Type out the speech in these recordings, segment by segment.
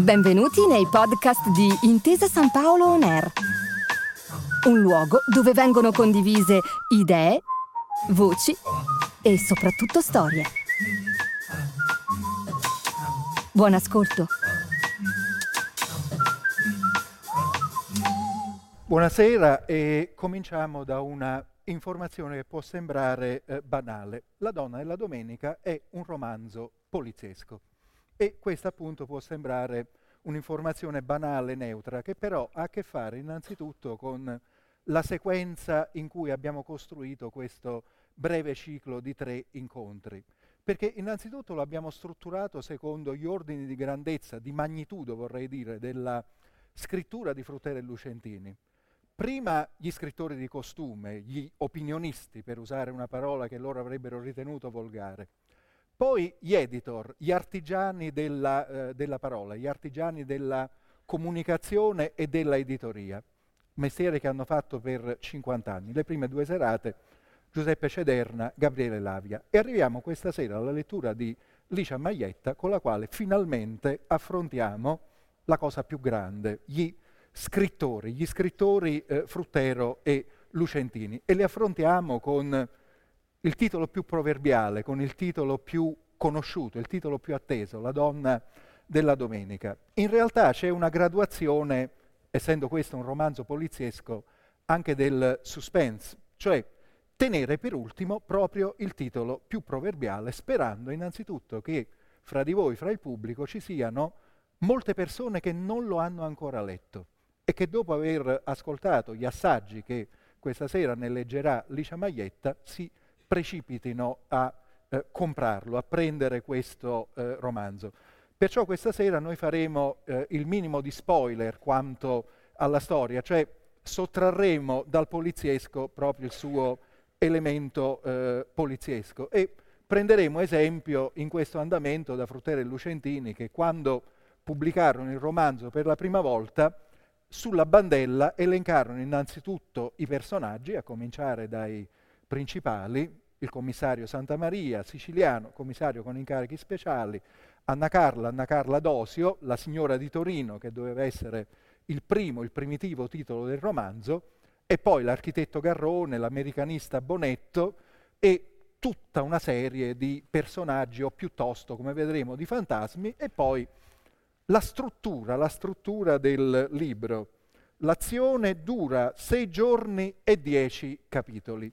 Benvenuti nei podcast di Intesa San Paolo On Air, un luogo dove vengono condivise idee, voci e soprattutto storie. Buon ascolto. Buonasera e cominciamo da una informazione che può sembrare eh, banale. La donna della domenica è un romanzo poliziesco e questa appunto può sembrare un'informazione banale, neutra, che però ha a che fare innanzitutto con la sequenza in cui abbiamo costruito questo breve ciclo di tre incontri. Perché innanzitutto lo abbiamo strutturato secondo gli ordini di grandezza, di magnitudo vorrei dire, della scrittura di Fruttera e Lucentini. Prima gli scrittori di costume, gli opinionisti, per usare una parola che loro avrebbero ritenuto volgare. Poi gli editor, gli artigiani della, eh, della parola, gli artigiani della comunicazione e della editoria, mestiere che hanno fatto per 50 anni. Le prime due serate Giuseppe Cederna, Gabriele Lavia. E arriviamo questa sera alla lettura di Licia Maglietta, con la quale finalmente affrontiamo la cosa più grande, gli scrittori, gli scrittori eh, Fruttero e Lucentini. E li affrontiamo con il titolo più proverbiale, con il titolo più conosciuto, il titolo più atteso, La donna della domenica. In realtà c'è una graduazione, essendo questo un romanzo poliziesco, anche del suspense, cioè tenere per ultimo proprio il titolo più proverbiale, sperando innanzitutto che fra di voi, fra il pubblico, ci siano molte persone che non lo hanno ancora letto e che dopo aver ascoltato gli assaggi che questa sera ne leggerà Licia Maglietta si precipitino a eh, comprarlo, a prendere questo eh, romanzo. Perciò questa sera noi faremo eh, il minimo di spoiler quanto alla storia, cioè sottrarremo dal poliziesco proprio il suo elemento eh, poliziesco e prenderemo esempio in questo andamento da Fruttera e Lucentini che quando pubblicarono il romanzo per la prima volta sulla bandella elencarono innanzitutto i personaggi, a cominciare dai principali, il commissario Santa Maria, siciliano, commissario con incarichi speciali, Anna Carla, Anna Carla Dosio, la signora di Torino, che doveva essere il primo, il primitivo titolo del romanzo, e poi l'architetto Garrone, l'americanista Bonetto e tutta una serie di personaggi o piuttosto, come vedremo, di fantasmi e poi la struttura, la struttura del libro. L'azione dura sei giorni e dieci capitoli.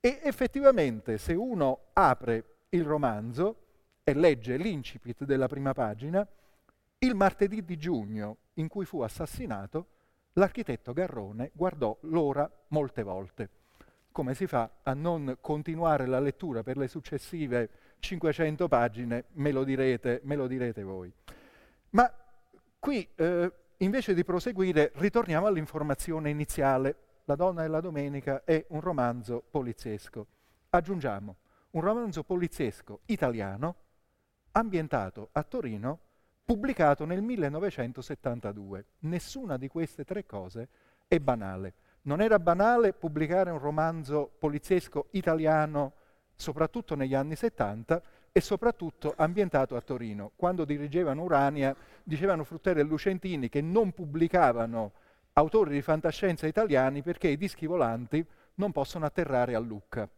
E effettivamente se uno apre il romanzo e legge l'incipit della prima pagina, il martedì di giugno in cui fu assassinato, l'architetto Garrone guardò l'ora molte volte. Come si fa a non continuare la lettura per le successive 500 pagine? Me lo direte, me lo direte voi. Ma qui, eh, invece di proseguire, ritorniamo all'informazione iniziale la donna e la domenica è un romanzo poliziesco. Aggiungiamo un romanzo poliziesco italiano ambientato a Torino, pubblicato nel 1972. Nessuna di queste tre cose è banale. Non era banale pubblicare un romanzo poliziesco italiano, soprattutto negli anni 70, e soprattutto ambientato a Torino. Quando dirigevano Urania, dicevano Frutteri e Lucentini che non pubblicavano autori di fantascienza italiani perché i dischi volanti non possono atterrare a Lucca.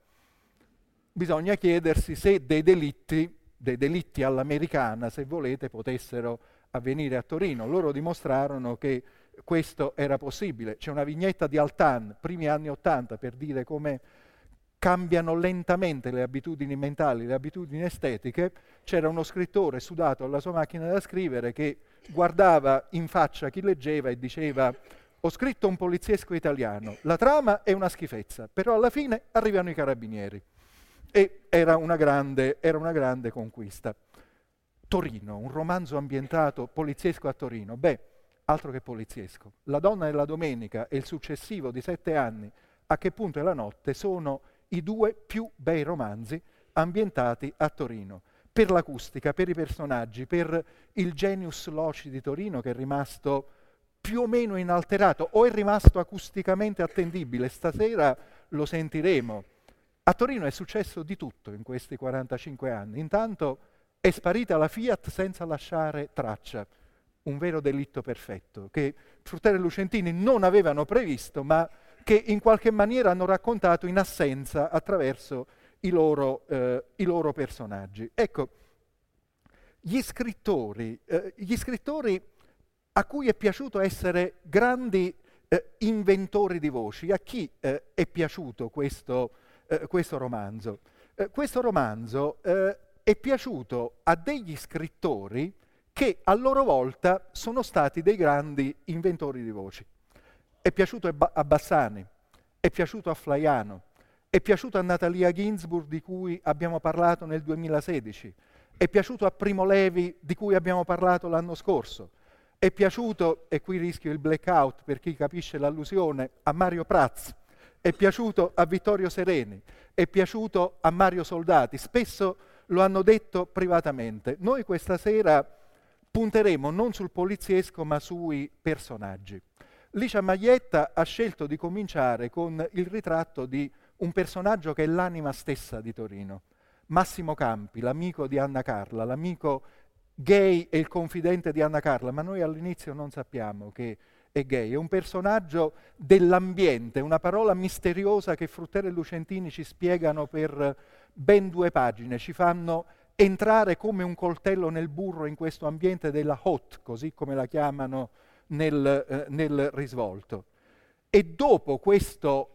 Bisogna chiedersi se dei delitti, dei delitti all'americana, se volete, potessero avvenire a Torino. Loro dimostrarono che questo era possibile. C'è una vignetta di Altan, primi anni Ottanta, per dire come cambiano lentamente le abitudini mentali, le abitudini estetiche. C'era uno scrittore sudato alla sua macchina da scrivere che guardava in faccia chi leggeva e diceva ho scritto un poliziesco italiano, la trama è una schifezza, però alla fine arrivano i carabinieri. E era una grande, era una grande conquista. Torino, un romanzo ambientato poliziesco a Torino. Beh, altro che poliziesco. La donna della domenica e il successivo di sette anni, A che punto è la notte, sono i due più bei romanzi ambientati a Torino. Per l'acustica, per i personaggi, per il genius loci di Torino che è rimasto più o meno inalterato o è rimasto acusticamente attendibile. Stasera lo sentiremo. A Torino è successo di tutto in questi 45 anni. Intanto è sparita la Fiat senza lasciare traccia. un vero delitto perfetto, che Frutteri e Lucentini non avevano previsto, ma che in qualche maniera hanno raccontato in assenza attraverso i loro, eh, i loro personaggi. Ecco, gli scrittori, eh, gli scrittori a cui è piaciuto essere grandi eh, inventori di voci, a chi eh, è piaciuto questo, eh, questo romanzo? Eh, questo romanzo è piaciuto a degli scrittori che a loro volta sono stati dei grandi inventori di voci. È piaciuto a Bassani, è piaciuto a Flaiano, è piaciuto a Natalia Ginsburg di cui abbiamo parlato nel 2016, è piaciuto a Primo Levi di cui abbiamo parlato l'anno scorso, è piaciuto, e qui rischio il blackout per chi capisce l'allusione, a Mario Praz, è piaciuto a Vittorio Sereni, è piaciuto a Mario Soldati, spesso lo hanno detto privatamente. Noi questa sera punteremo non sul poliziesco ma sui personaggi. Licia Maglietta ha scelto di cominciare con il ritratto di un personaggio che è l'anima stessa di Torino. Massimo Campi, l'amico di Anna Carla, l'amico gay e il confidente di Anna Carla, ma noi all'inizio non sappiamo che è gay, è un personaggio dell'ambiente, una parola misteriosa che Fruttero e Lucentini ci spiegano per ben due pagine, ci fanno entrare come un coltello nel burro in questo ambiente della hot, così come la chiamano nel, eh, nel risvolto. E dopo questo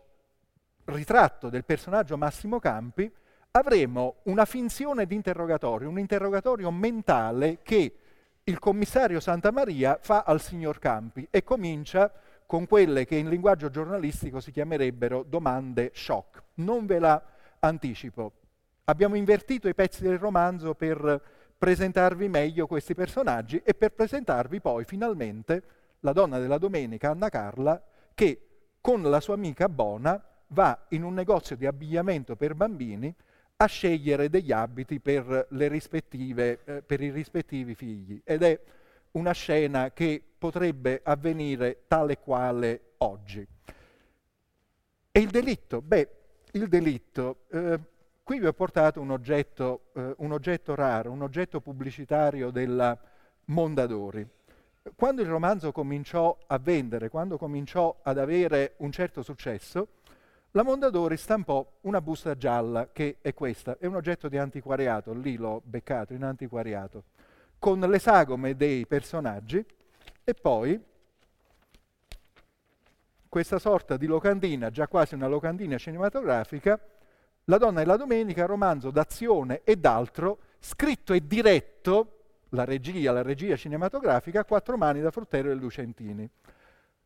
ritratto del personaggio Massimo Campi, avremo una finzione di interrogatorio, un interrogatorio mentale che il commissario Santa Maria fa al signor Campi e comincia con quelle che in linguaggio giornalistico si chiamerebbero domande shock. Non ve la anticipo. Abbiamo invertito i pezzi del romanzo per presentarvi meglio questi personaggi e per presentarvi poi finalmente la donna della domenica, Anna Carla, che con la sua amica Bona va in un negozio di abbigliamento per bambini a scegliere degli abiti per, eh, per i rispettivi figli. Ed è una scena che potrebbe avvenire tale quale oggi. E il delitto? Beh, il delitto, eh, qui vi ho portato un oggetto, eh, un oggetto raro, un oggetto pubblicitario della Mondadori. Quando il romanzo cominciò a vendere, quando cominciò ad avere un certo successo, la Mondadori stampò una busta gialla, che è questa, è un oggetto di antiquariato, lì l'ho beccato in antiquariato, con le sagome dei personaggi e poi questa sorta di locandina, già quasi una locandina cinematografica, La donna e la domenica, romanzo d'azione e d'altro, scritto e diretto, la regia, la regia cinematografica, a quattro mani da Fruttero e Lucentini.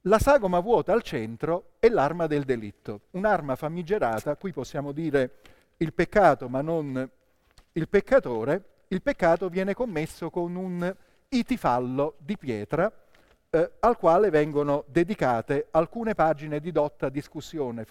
La sagoma vuota al centro è l'arma del delitto, un'arma famigerata, qui possiamo dire il peccato ma non il peccatore, il peccato viene commesso con un itifallo di pietra eh, al quale vengono dedicate alcune pagine di dotta discussione.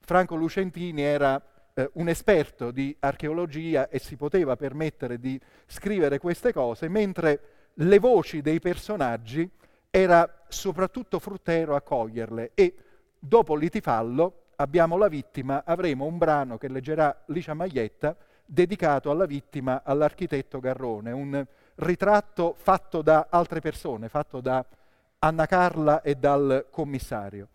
Franco Lucentini era eh, un esperto di archeologia e si poteva permettere di scrivere queste cose, mentre le voci dei personaggi era soprattutto fruttero a coglierle e dopo l'itifallo abbiamo la vittima, avremo un brano che leggerà Licia Maglietta dedicato alla vittima, all'architetto Garrone, un ritratto fatto da altre persone, fatto da Anna Carla e dal commissario.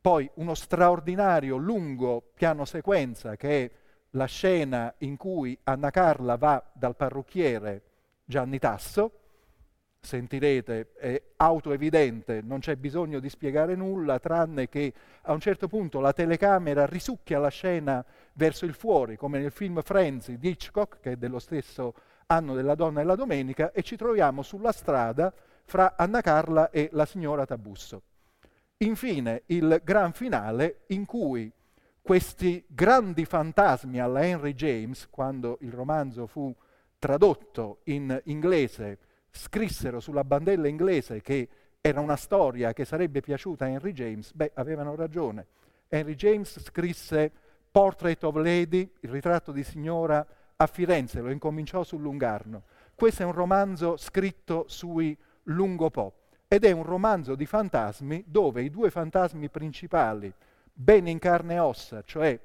Poi uno straordinario lungo piano sequenza che è la scena in cui Anna Carla va dal parrucchiere Gianni Tasso, sentirete, è autoevidente, non c'è bisogno di spiegare nulla, tranne che a un certo punto la telecamera risucchia la scena verso il fuori, come nel film Frenzy di Hitchcock, che è dello stesso anno della donna e la domenica, e ci troviamo sulla strada fra Anna Carla e la signora Tabusso. Infine il gran finale in cui questi grandi fantasmi alla Henry James, quando il romanzo fu tradotto in inglese, scrissero sulla bandella inglese che era una storia che sarebbe piaciuta a Henry James, beh, avevano ragione. Henry James scrisse Portrait of Lady, il ritratto di signora a Firenze, lo incominciò sul Lungarno. Questo è un romanzo scritto sui Lungo Po ed è un romanzo di fantasmi dove i due fantasmi principali, bene in carne e ossa, cioè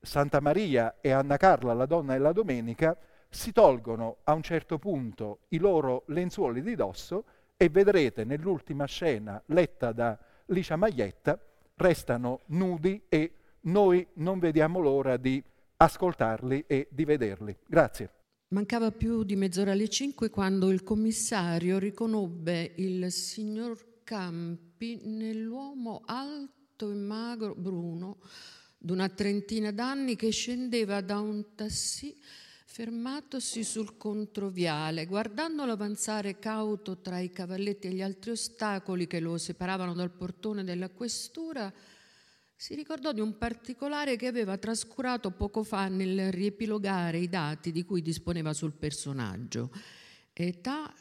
Santa Maria e Anna Carla, la donna e la domenica, si tolgono a un certo punto i loro lenzuoli di dosso e vedrete nell'ultima scena letta da Licia Maglietta, restano nudi e noi non vediamo l'ora di ascoltarli e di vederli. Grazie. Mancava più di mezz'ora alle cinque quando il commissario riconobbe il signor Campi nell'uomo alto e magro, bruno, d'una trentina d'anni che scendeva da un tassì fermatosi sul controviale, guardandolo avanzare cauto tra i cavalletti e gli altri ostacoli che lo separavano dal portone della questura, si ricordò di un particolare che aveva trascurato poco fa nel riepilogare i dati di cui disponeva sul personaggio. Età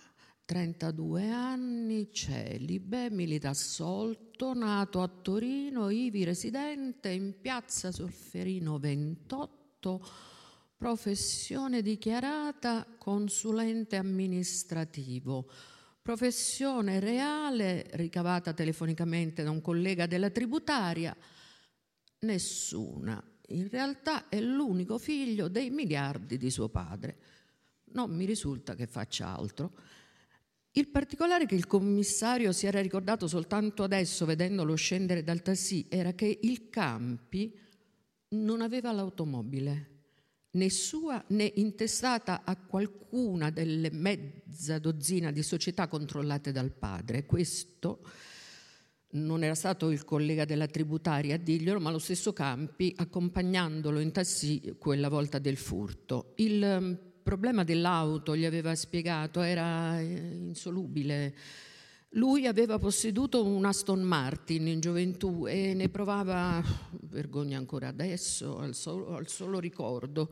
32 anni, celibe, milita assolto, nato a Torino, ivi residente, in piazza Solferino 28, professione dichiarata consulente amministrativo, professione reale ricavata telefonicamente da un collega della tributaria, nessuna. In realtà è l'unico figlio dei miliardi di suo padre. Non mi risulta che faccia altro. Il particolare che il commissario si era ricordato soltanto adesso, vedendolo scendere dal tassì, era che il Campi non aveva l'automobile, né sua né intestata a qualcuna delle mezza dozzina di società controllate dal padre. Questo non era stato il collega della tributaria a dirglielo, ma lo stesso Campi, accompagnandolo in tassì quella volta del furto. Il problema dell'auto, gli aveva spiegato, era eh, insolubile. Lui aveva posseduto un Aston Martin in gioventù e ne provava vergogna ancora adesso, al solo, al solo ricordo.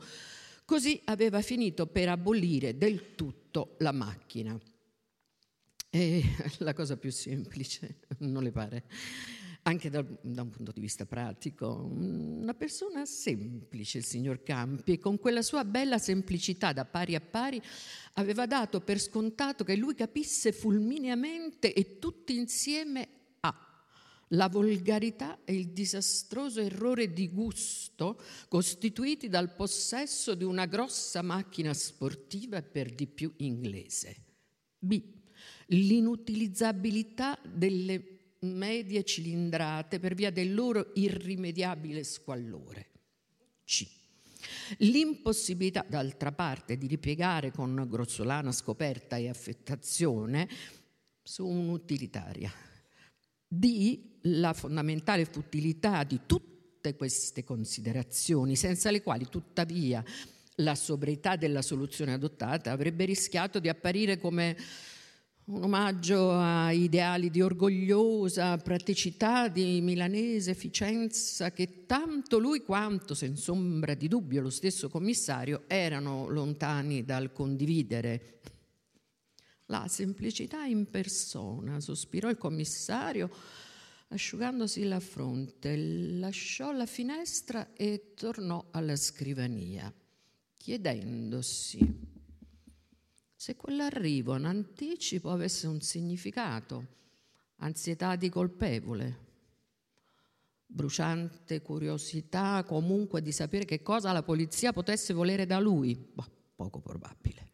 Così aveva finito per abolire del tutto la macchina. E la cosa più semplice, non le pare? Anche da, da, un punto di vista pratico, una persona semplice, il signor Campi, con quella sua bella semplicità da pari a pari aveva dato per scontato che lui capisse fulmineamente e tutti insieme A, la volgarità e il disastroso errore di gusto costituiti dal possesso di una grossa macchina sportiva per di più inglese. B, l'inutilizzabilità delle medie cilindrate per via del loro irrimediabile squallore. C. L'impossibilità, d'altra parte, di ripiegare con grossolana scoperta e affettazione su un'utilitaria. D. La fondamentale futilità di tutte queste considerazioni, senza le quali, tuttavia, la sobrietà della soluzione adottata avrebbe rischiato di apparire come un omaggio a ideali di orgogliosa praticità di milanese efficienza che tanto lui quanto, senza ombra di dubbio, lo stesso commissario erano lontani dal condividere. La semplicità in persona, sospirò il commissario asciugandosi la fronte, lasciò la finestra e tornò alla scrivania, chiedendosi se quell'arrivo in anticipo avesse un significato, ansietà di colpevole, bruciante curiosità comunque di sapere che cosa la polizia potesse volere da lui, boh, poco probabile.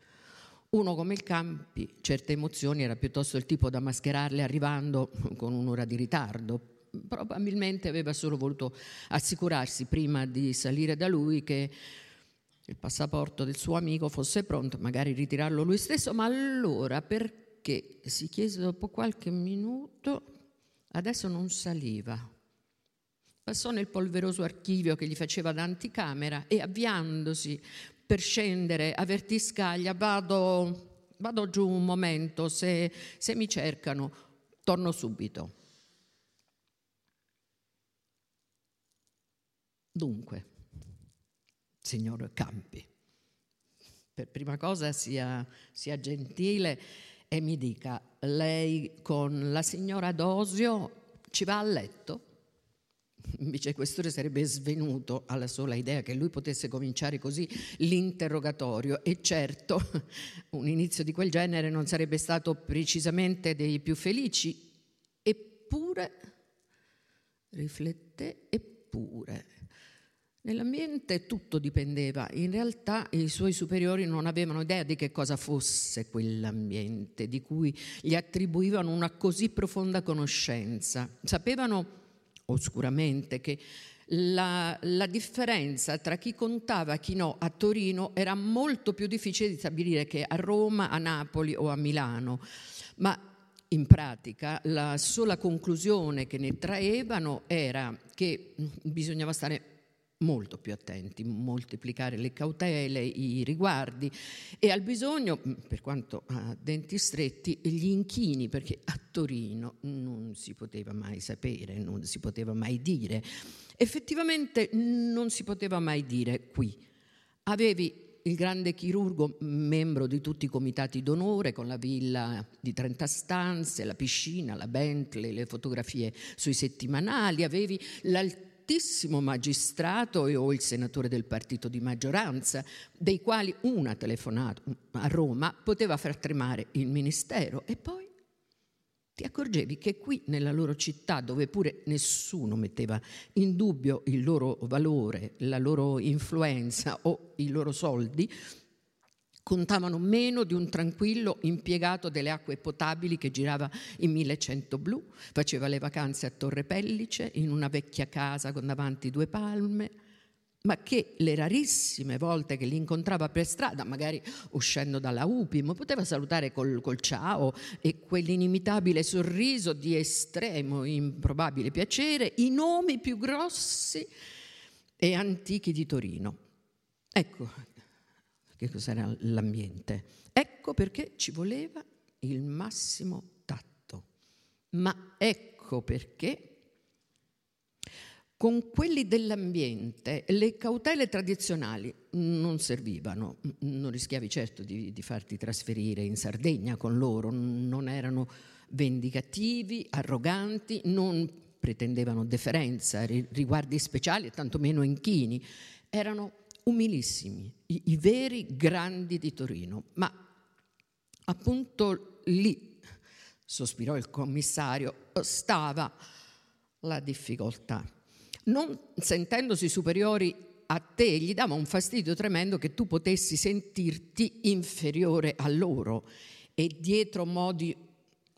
Uno come il Campi, certe emozioni era piuttosto il tipo da mascherarle arrivando con un'ora di ritardo. Probabilmente aveva solo voluto assicurarsi prima di salire da lui che il passaporto del suo amico fosse pronto, magari ritirarlo lui stesso, ma allora perché si chiese dopo qualche minuto, adesso non saliva. Passò nel polveroso archivio che gli faceva da anticamera e avviandosi per scendere a vertiscaglia, vado, vado giù un momento, se, se mi cercano torno subito. Dunque, signor Campi. Per prima cosa sia, sia gentile e mi dica, lei con la signora Dosio ci va a letto? Il vicequestore sarebbe svenuto alla sola idea che lui potesse cominciare così l'interrogatorio e certo un inizio di quel genere non sarebbe stato precisamente dei più felici, eppure, rifletté, eppure Nell'ambiente tutto dipendeva, in realtà i suoi superiori non avevano idea di che cosa fosse quell'ambiente, di cui gli attribuivano una così profonda conoscenza. Sapevano oscuramente che la, la, differenza tra chi contava e chi no a Torino era molto più difficile di stabilire che a Roma, a Napoli o a Milano, ma in pratica la sola conclusione che ne traevano era che bisognava stare molto più attenti, moltiplicare le cautele, i riguardi e al bisogno, mm, per quanto a denti stretti, gli inchini, perché a Torino non si poteva mai sapere, non si poteva mai dire. Effettivamente non si poteva mai dire qui. Avevi il grande chirurgo, membro di tutti i comitati d'onore, con la villa di 30 stanze, la piscina, la Bentley, le fotografie sui settimanali, avevi l'altissimo altissimo magistrato o il senatore del partito di maggioranza, dei quali una telefonata a Roma poteva far tremare il ministero. E poi ti accorgevi che qui nella loro città, dove pure nessuno metteva in dubbio il loro valore, la loro influenza o i loro soldi, contavano meno di un tranquillo impiegato delle acque potabili che girava in 1100 blu, faceva le vacanze a Torre Pellice in una vecchia casa con davanti due palme, ma che le rarissime volte che li incontrava per strada, magari uscendo dalla UPIM, poteva salutare col, col ciao e quell'inimitabile sorriso di estremo improbabile piacere, i nomi più grossi e antichi di Torino. Ecco, che cos'era l'ambiente. Ecco perché ci voleva il massimo tatto. Ma ecco perché con quelli dell'ambiente le cautele tradizionali non servivano, non rischiavi certo di, di, farti trasferire in Sardegna con loro, non erano vendicativi, arroganti, non pretendevano deferenza, riguardi speciali e tantomeno inchini, erano umilissimi, i, i veri grandi di Torino. Ma appunto lì, sospirò il commissario, stava la difficoltà. Non sentendosi superiori a te, gli dava un fastidio tremendo che tu potessi sentirti inferiore a loro e dietro modi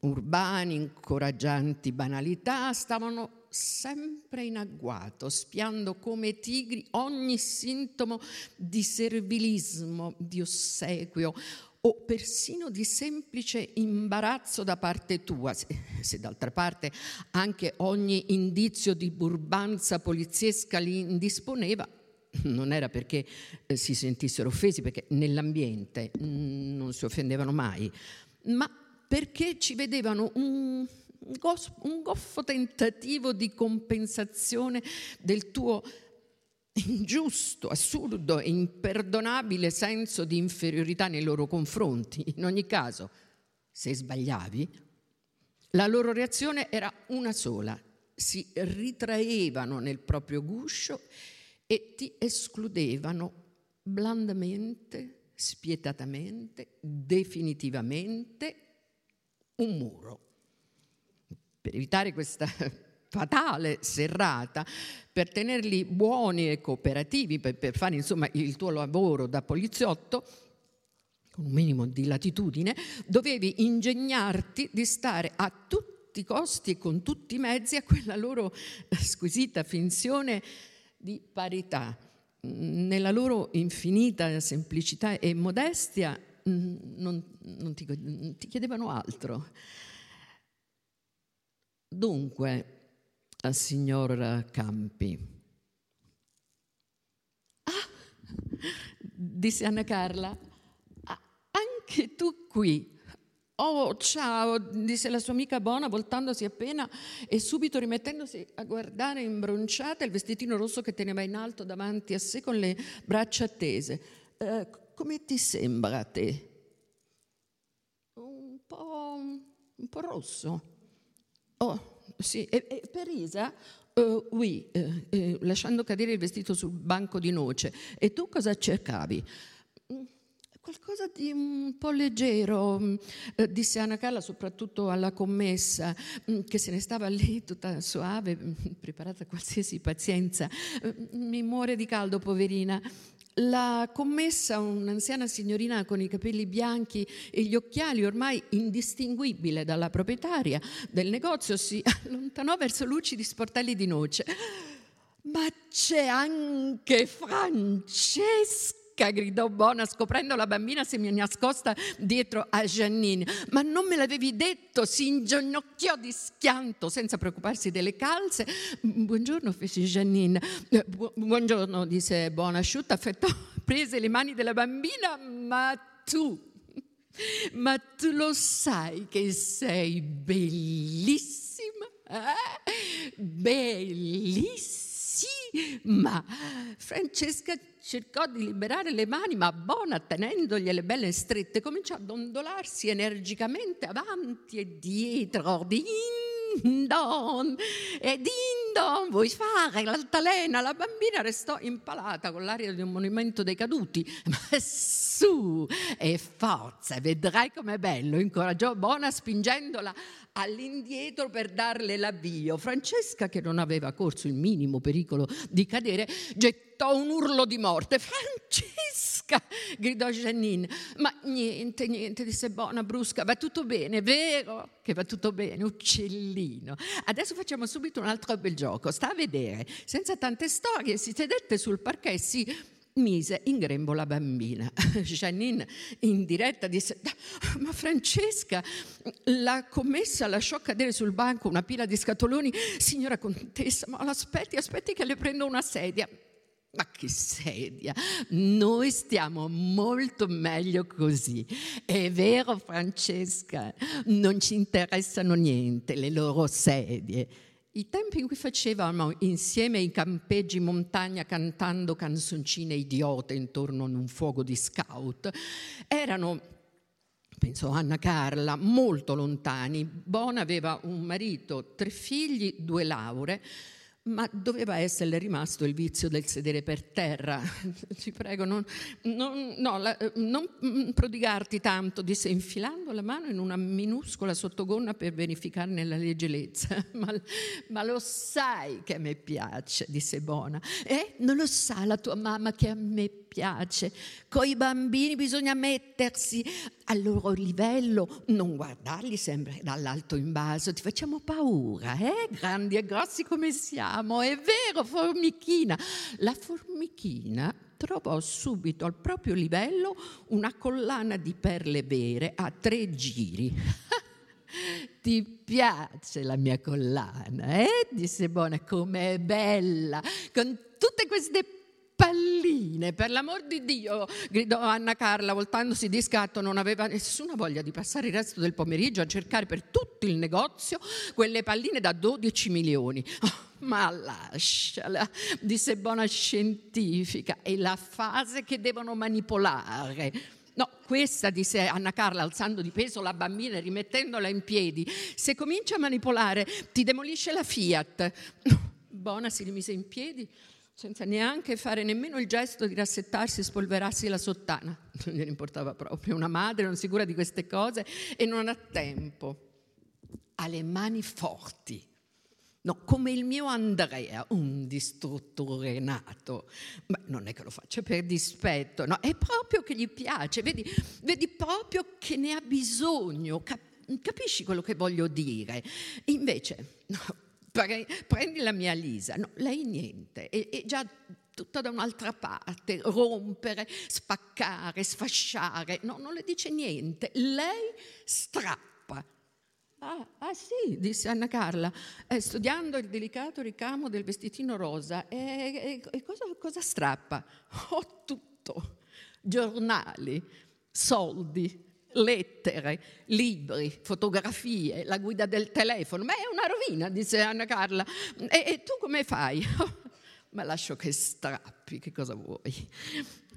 urbani, incoraggianti banalità, stavano sempre in agguato, spiando come tigri ogni sintomo di servilismo, di ossequio o persino di semplice imbarazzo da parte tua, se, se, d'altra parte anche ogni indizio di burbanza poliziesca li indisponeva, non era perché eh, si sentissero offesi, perché nell'ambiente mm, non si offendevano mai, ma perché ci vedevano un un goffo tentativo di compensazione del tuo ingiusto, assurdo e imperdonabile senso di inferiorità nei loro confronti. In ogni caso, se sbagliavi, la loro reazione era una sola, si ritraevano nel proprio guscio e ti escludevano blandamente, spietatamente, definitivamente un muro per evitare questa fatale serrata, per tenerli buoni e cooperativi, per, per fare insomma il tuo lavoro da poliziotto, con un minimo di latitudine, dovevi ingegnarti di stare a tutti i costi e con tutti i mezzi a quella loro squisita finzione di parità. Nella loro infinita semplicità e modestia mm, non, non, ti, non ti chiedevano altro. Dunque, al signor Campi. Ah, disse Anna Carla, anche tu qui. Oh, ciao, disse la sua amica Bona, voltandosi appena e subito rimettendosi a guardare imbronciata il vestitino rosso che teneva in alto davanti a sé con le braccia attese. Eh, come ti sembra a te? Un po', un po' rosso. Oh, sì, e, e per Isa, uh, oui, uh, uh, lasciando cadere il vestito sul banco di noce. E tu cosa cercavi? Mm, Qualcosa di un po' leggero, mm, disse Anna Carla, soprattutto alla commessa, mm, che se ne stava lì tutta soave, preparata a qualsiasi pazienza. Mi muore di caldo, poverina. La commessa, un'anziana signorina con i capelli bianchi e gli occhiali ormai indistinguibile dalla proprietaria del negozio, si allontanò verso lucidi sportelli di noce. Ma c'è anche Francesca! Gridò Bona scoprendo la bambina semi-nascosta dietro a Janine. Ma non me l'avevi detto? Si inginocchiò di schianto senza preoccuparsi delle calze. Buongiorno, fece Janine. Eh, bu- buongiorno, disse Bona, asciutta, affettò, prese le mani della bambina, ma tu, ma tu lo sai che sei bellissima, eh? Bellissima ma Francesca cercò di liberare le mani, ma Bona, tenendogliele belle strette, cominciò a dondolarsi energicamente avanti e dietro. Din don, e din don, vuoi fare l'altalena? La bambina restò impalata con l'aria di un monumento dei caduti. Ma su, e forza, vedrai com'è bello, incoraggiò Bona spingendola all'indietro per darle l'avvio. Francesca, che non aveva corso il minimo pericolo di cadere, gettò un urlo di morte. Francesca! gridò Janine. Ma niente, niente, disse Bona brusca, va tutto bene, vero? Che va tutto bene, uccellino. Adesso facciamo subito un altro bel gioco. Sta a vedere, senza tante storie, si sedette sul parquet, si mise in grembo la bambina. Janine in diretta disse, ma Francesca, la commessa lasciò cadere sul banco una pila di scatoloni, signora contessa, ma aspetti, aspetti che le prendo una sedia. Ma che sedia, noi stiamo molto meglio così. È vero Francesca, non ci interessano niente le loro sedie. I tempi in cui facevamo insieme i campeggi in montagna cantando canzoncine idiote intorno a un fuoco di scout erano, penso Anna Carla, molto lontani. Bona aveva un marito, tre figli, due lauree ma doveva esserle rimasto il vizio del sedere per terra. Ti prego, non, non, no, la, non, prodigarti tanto, disse infilando la mano in una minuscola sottogonna per verificarne la leggerezza. Ma, ma, lo sai che a me piace, disse Bona. Eh, non lo sa la tua mamma che a me piace. Con i bambini bisogna mettersi al loro livello, non guardarli sempre dall'alto in basso, ti facciamo paura, eh? grandi e grossi come siamo, è vero, formichina. La formichina trovò subito al proprio livello una collana di perle vere a tre giri. Ti piace la mia collana, eh? disse Bona, com'è bella, con tutte queste palline, per l'amor di Dio, gridò Anna Carla, voltandosi di scatto, non aveva nessuna voglia di passare il resto del pomeriggio a cercare per tutto il negozio quelle palline da 12 milioni. Oh, ma lasciala, disse buona scientifica, è la fase che devono manipolare. No, questa, disse Anna Carla, alzando di peso la bambina e rimettendola in piedi, se comincia a manipolare ti demolisce la Fiat. Bona si rimise in piedi, senza neanche fare nemmeno il gesto di rassettarsi e spolverarsi la sottana. Non gliene importava proprio. Una madre non sicura di queste cose e non ha tempo. Ha le mani forti. No, come il mio Andrea, un distruttore nato. Ma non è che lo faccia per dispetto, no, è proprio che gli piace, vedi, vedi proprio che ne ha bisogno, Cap- capisci quello che voglio dire? Invece, no, prendi la mia Lisa, no, lei niente, è, è già tutta da un'altra parte, rompere, spaccare, sfasciare, no, non le dice niente, lei strappa. Ah, ah, sì, disse Anna Carla, eh, studiando il delicato ricamo del vestitino rosa. E, e, e cosa, cosa strappa? Oh, tutto. Giornali, soldi, lettere, libri, fotografie, la guida del telefono. Ma è una rovina, disse Anna Carla. E, e tu come fai? ma lascio che strappi, che cosa vuoi?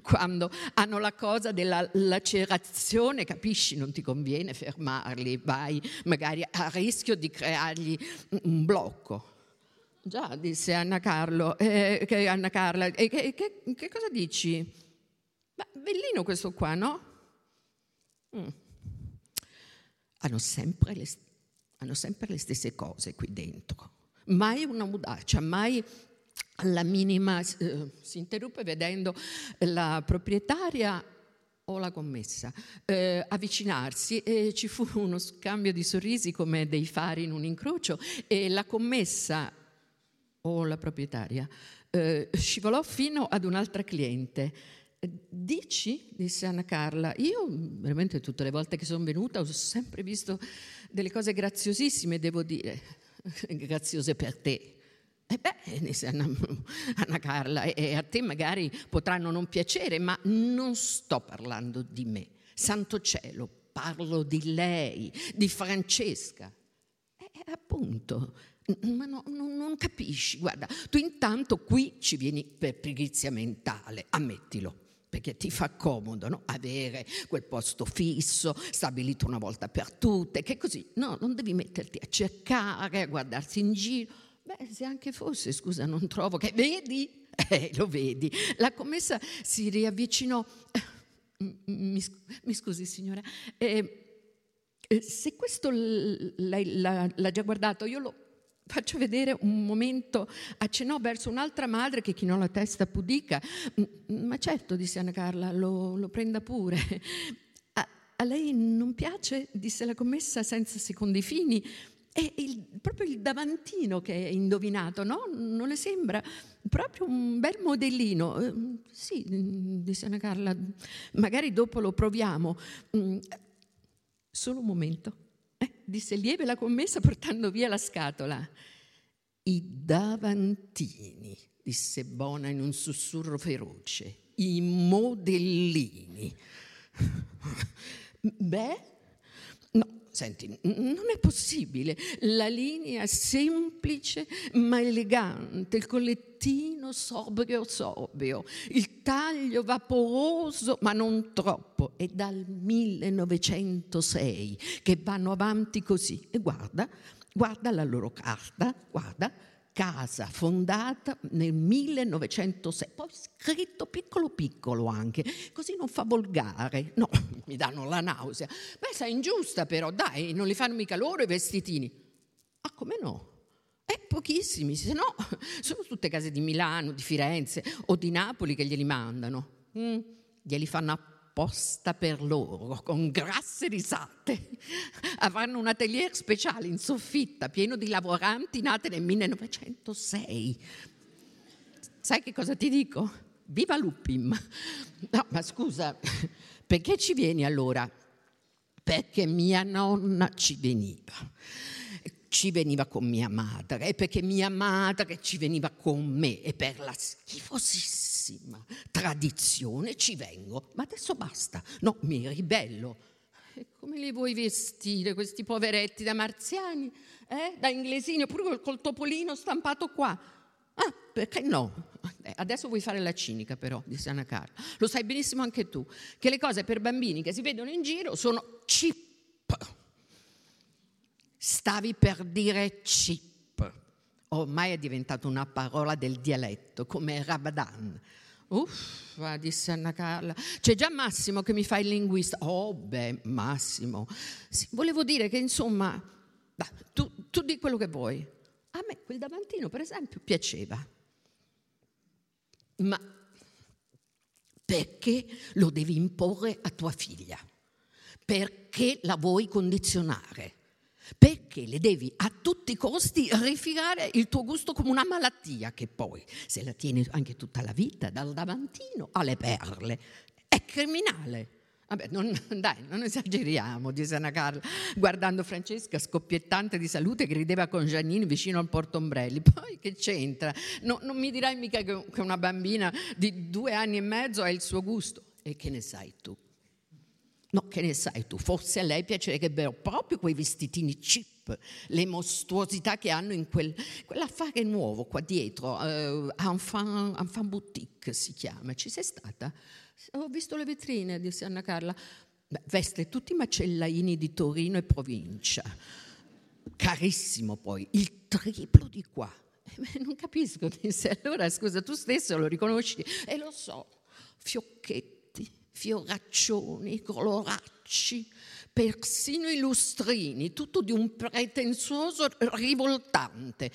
Quando hanno la cosa della lacerazione, capisci, non ti conviene fermarli, vai magari a rischio di creargli un blocco. Già, disse Anna, Carlo, eh, Anna Carla, e che, che, che cosa dici? Ma bellino questo qua, no? Mm, hanno, sempre le, hanno sempre le stesse cose qui dentro. Mai una mudacia, mai alla minima eh, si interruppe vedendo la proprietaria o la commessa eh, avvicinarsi e ci fu uno scambio di sorrisi come dei fari in un incrocio e la commessa o la proprietaria eh, scivolò fino ad un'altra cliente. Dici, disse Anna Carla, io veramente tutte le volte che sono venuta ho sempre visto delle cose graziosissime, devo dire, graziose per te. E beh, disse Anna, Anna Carla, e a te magari potranno non piacere, ma non sto parlando di me. Santo cielo, parlo di lei, di Francesca. E appunto, ma no, no, non capisci, guarda, tu intanto qui ci vieni per pigrizia mentale, ammettilo perché ti fa comodo no? avere quel posto fisso, stabilito una volta per tutte, che così no, non devi metterti a cercare, a guardarsi in giro. Beh, se anche fosse, scusa, non trovo che... Vedi? Eh, lo vedi. La commessa si riavvicinò. Mi, mi scusi, signora. Eh, eh, se questo lei l'ha, l'ha già guardato, io lo faccio vedere un momento, accennò verso un'altra madre che chinò la testa pudica. Ma certo, disse Anna Carla, lo, lo prenda pure. A, a, lei non piace? disse la commessa senza secondi fini. È il, proprio il davantino che è indovinato, no? Non le sembra? Proprio un bel modellino. Eh, sì, disse Anna Carla, magari dopo lo proviamo. Mm, solo un momento disse lieve la commessa portando via la scatola. I davantini, disse Bona in un sussurro feroce, i modellini. Beh, no, senti, non è possibile. La linea semplice ma elegante, il collettino sobrio sobrio, il taglio vaporoso ma non troppo. È dal 1906 che vanno avanti così. E guarda, guarda la loro carta, guarda casa fondata nel 1906, poi scritto piccolo piccolo anche, così non fa volgare. No, mi danno la nausea. Beh, sei ingiusta però, dai, non li fanno mica loro i vestitini. Ah, come no? Eh, pochissimi, se no sono tutte case di Milano, di Firenze o di Napoli che glieli mandano. Mm, glieli fanno apposta per loro, con grasse risate. Avranno un atelier speciale in soffitta, pieno di lavoranti nate nel 1906. Sai che cosa ti dico? Viva Lupim! No, ma scusa, perché ci vieni allora? Perché mia nonna ci veniva ci veniva con mia madre e perché mia madre ci veniva con me e per la schifosissima tradizione ci vengo. Ma adesso basta, no, mi ribello. E come li vuoi vestire questi poveretti da marziani? Eh? Da inglesini, oppure col, col topolino stampato qua? Ah, perché no? Eh, adesso vuoi fare la cinica però, disse Anna Carla. Lo sai benissimo anche tu, che le cose per bambini che si vedono in giro sono chip Stavi per dire chip. Ormai è diventata una parola del dialetto, come Rabadan. Uff, disse Anna Carla. C'è già Massimo che mi fa il linguista. Oh, beh, Massimo. Sì, volevo dire che, insomma, bah, tu, tu di quello che vuoi. A me quel davantino, per esempio, piaceva. Ma perché lo devi imporre a tua figlia? Perché la vuoi condizionare? Perché le devi a tutti i costi rifilare il tuo gusto come una malattia che poi, se la tieni anche tutta la vita, dal davantino alle perle, è criminale. Vabbè, non, dai, non esageriamo, disse Anna Carla, guardando Francesca scoppiettante di salute che rideva con Giannini vicino al portombrelli. Poi che c'entra? No, non mi dirai mica che una bambina di due anni e mezzo ha il suo gusto. E che ne sai tu? No, che ne sai tu? Forse a lei piacerebbero proprio quei vestitini cheap, le mostruosità che hanno in quel, quell'affare nuovo qua dietro, uh, Enfant, Enfant Boutique si chiama. Ci sei stata? Ho visto le vetrine, disse Anna Carla. Beh, veste tutti i macellaini di Torino e provincia. Carissimo poi, il triplo di qua. Eh, non capisco, disse. Allora, scusa, tu stesso lo riconosci? E lo so, fiocchetti fioraccioni, coloracci, persino i lustrini, tutto di un pretensuoso rivoltante.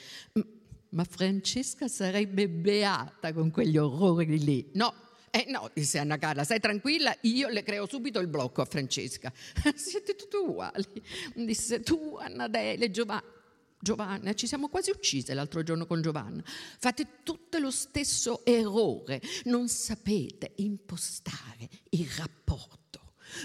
Ma Francesca sarebbe beata con quegli orrori lì. No, eh no, disse Anna Carla, stai tranquilla, io le creo subito il blocco a Francesca. Siete tutti uguali. Disse tu, Anna Dele, Giovanni. Giovanna, ci siamo quasi uccise l'altro giorno con Giovanna. Fate tutto lo stesso errore, non sapete impostare il rapporto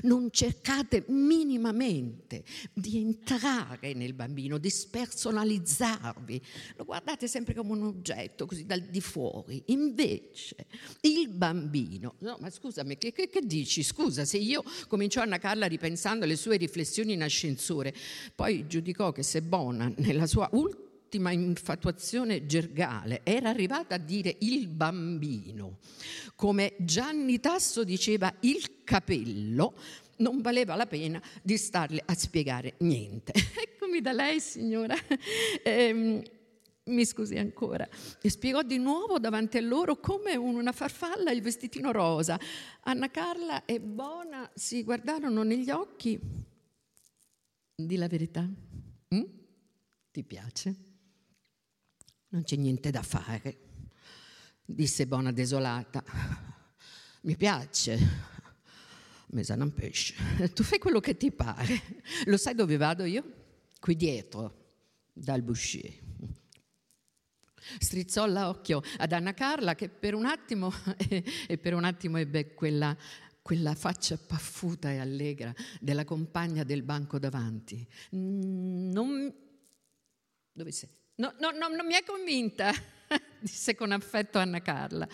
non cercate minimamente di entrare nel bambino, di spersonalizzarvi, lo guardate sempre come un oggetto, così dal di fuori. Invece il bambino, no ma scusami, che, che, che dici? Scusa, se io cominciò Anna Carla ripensando alle sue riflessioni in ascensore, poi giudicò che se Bona nella sua ultima ultima infatuazione gergale, era arrivata a dire il bambino, come Gianni Tasso diceva il capello, non valeva la pena di starle a spiegare niente. Eccomi da lei, signora. Eh, mi scusi ancora, e spiegò di nuovo davanti a loro come una farfalla il vestitino rosa. Anna Carla e Bona si guardarono negli occhi. Di la verità? Mm? Ti piace? Non c'è niente da fare, disse Bona desolata. Mi piace, mi sa un pesce. Tu fai quello che ti pare. Lo sai dove vado io? Qui dietro, dal Boucher. Strizzò l'occhio ad Anna Carla che per un attimo, e per un attimo ebbe quella, quella faccia paffuta e allegra della compagna del banco davanti. Non... Dove sei? No, no, no, non mi è convinta, disse con affetto Anna Carla.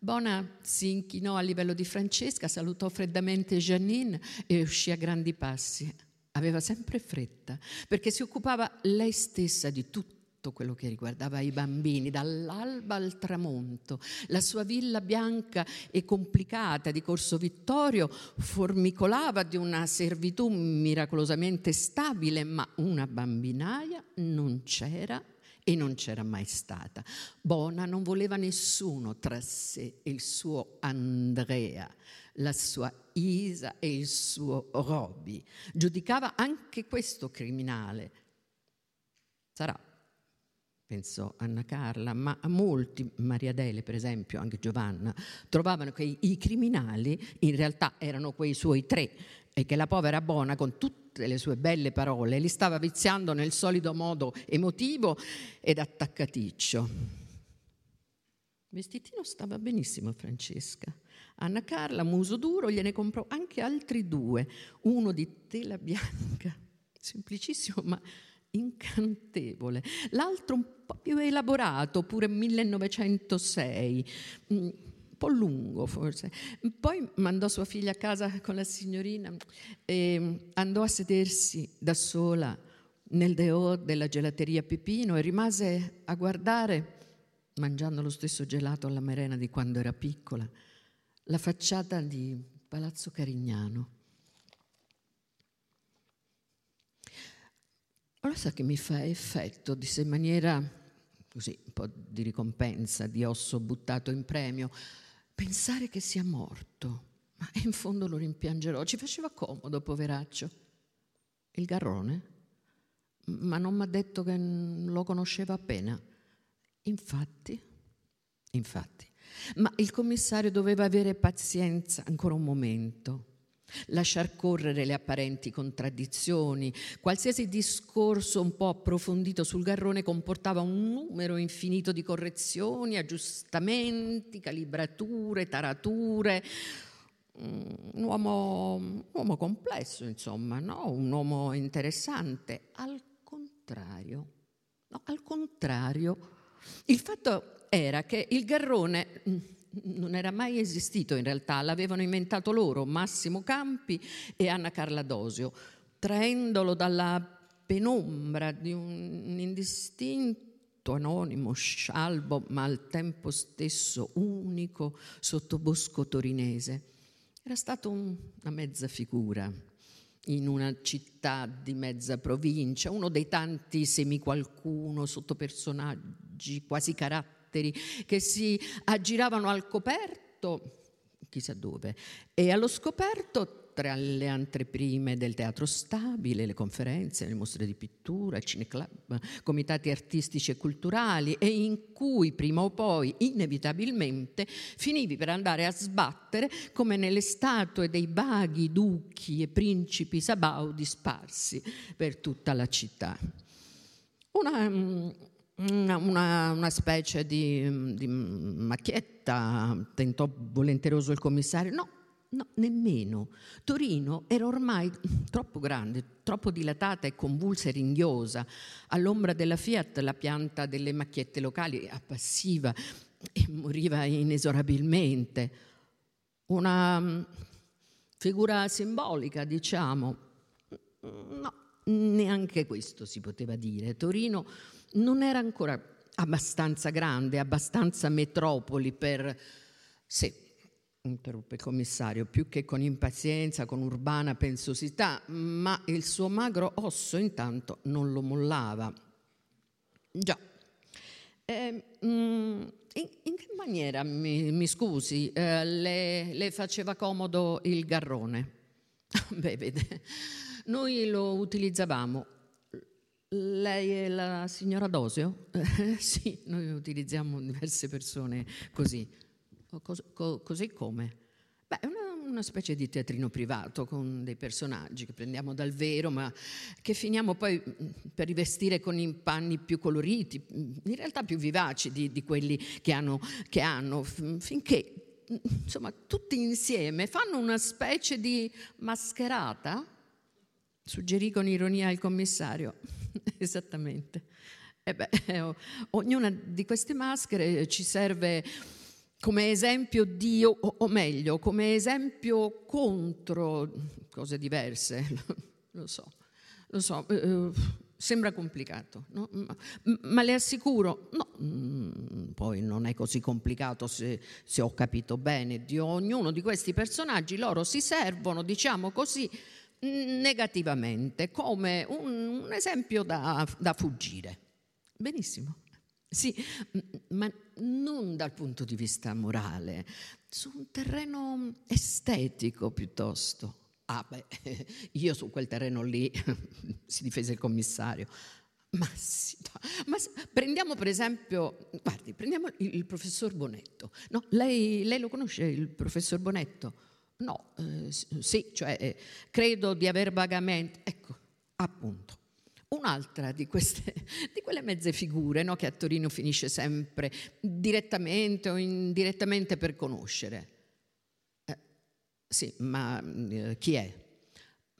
Bona si inchinò a livello di Francesca, salutò freddamente Janine e uscì a grandi passi. Aveva sempre fretta, perché si occupava lei stessa di tutto quello che riguardava i bambini, dall'alba al tramonto. La sua villa bianca e complicata di Corso Vittorio formicolava di una servitù miracolosamente stabile, ma una bambinaia non c'era e non c'era mai stata. Bona non voleva nessuno tra sé e il suo Andrea, la sua Isa e il suo Roby. Giudicava anche questo criminale. Sarà pensò Anna Carla, ma molti, Maria Dele per esempio, anche Giovanna, trovavano che i criminali in realtà erano quei suoi tre e che la povera Bona con tutte le sue belle parole li stava viziando nel solito modo emotivo ed attaccaticcio. Vestitino stava benissimo a Francesca. Anna Carla, muso duro, gliene comprò anche altri due, uno di tela bianca, semplicissimo ma incantevole, l'altro un po' più elaborato, pure 1906, mm, un po' lungo forse. Poi mandò sua figlia a casa con la signorina e andò a sedersi da sola nel dehors della gelateria Pepino e rimase a guardare, mangiando lo stesso gelato alla merena di quando era piccola, la facciata di Palazzo Carignano. Allora sa che mi fa effetto, disse in maniera così, un po' di ricompensa, di osso buttato in premio, pensare che sia morto. Ma in fondo lo rimpiangerò. Ci faceva comodo, poveraccio. Il garrone? Ma non mi ha detto che lo conosceva appena. Infatti, infatti. Ma il commissario doveva avere pazienza ancora un momento lasciar correre le apparenti contraddizioni. Qualsiasi discorso un po' approfondito sul garrone comportava un numero infinito di correzioni, aggiustamenti, calibrature, tarature. Un uomo, un uomo complesso, insomma, no? un uomo interessante. Al contrario, no, al contrario, il fatto era che il garrone non era mai esistito in realtà, l'avevano inventato loro, Massimo Campi e Anna Carla Dosio, traendolo dalla penombra di un indistinto, anonimo, scialbo, ma al tempo stesso unico sottobosco torinese. Era stato un, una mezza figura in una città di mezza provincia, uno dei tanti semiqualcuno sotto personaggi quasi caratteri caratteri che si aggiravano al coperto chissà dove. E allo scoperto tra le anteprime del teatro stabile, le conferenze, le mostre di pittura, cineclub, comitati artistici e culturali e in cui prima o poi inevitabilmente finivi per andare a sbattere come nelle statue dei vaghi duchi e principi sabaudi sparsi per tutta la città. Una, una, una, specie di, di macchietta, tentò volenteroso il commissario, no, No, nemmeno. Torino era ormai troppo grande, troppo dilatata e convulsa e ringhiosa. All'ombra della Fiat la pianta delle macchiette locali appassiva e moriva inesorabilmente. Una mm, figura simbolica, diciamo. No, neanche questo si poteva dire. Torino non era ancora abbastanza grande, abbastanza metropoli per... Sì, interruppe il commissario, più che con impazienza, con urbana pensosità, ma il suo magro osso intanto non lo mollava. Già. Eh, in, in, che maniera, mi, mi scusi, eh, le, le, faceva comodo il garrone? Beh, vede, noi lo utilizzavamo. Lei è la signora Dosio? Sì, noi utilizziamo diverse persone così. Cos- co- così come? Beh, è una, una, specie di teatrino privato con dei personaggi che prendiamo dal vero, ma che finiamo poi mm, per rivestire con i panni più coloriti, mm, in realtà più vivaci di, di quelli che hanno, che hanno, finché mm, insomma tutti insieme fanno una specie di mascherata. Suggerì con ironia il commissario. Esattamente. E beh, ognuna di queste maschere ci serve come esempio di, o meglio, come esempio contro cose diverse. Lo so, lo so, eh, eh, sembra complicato, no? ma, ma, le assicuro, no, mm, poi non è così complicato se, se ho capito bene, di ognuno di questi personaggi loro si servono, diciamo così, negativamente, come un, un esempio da, da fuggire. Benissimo. Sì, ma non dal punto di vista morale, su un terreno estetico piuttosto. Ah beh, io su quel terreno lì, si difese il commissario. Ma, sì, ma prendiamo per esempio, guardi, prendiamo il, professor Bonetto. No, lei, lei, lo conosce il professor Bonetto? No, eh, sì, cioè eh, credo di aver vagamente, ecco, appunto. Un'altra di, queste, di quelle mezze figure no, che a Torino finisce sempre direttamente o indirettamente per conoscere. Eh, sì, ma eh, chi è?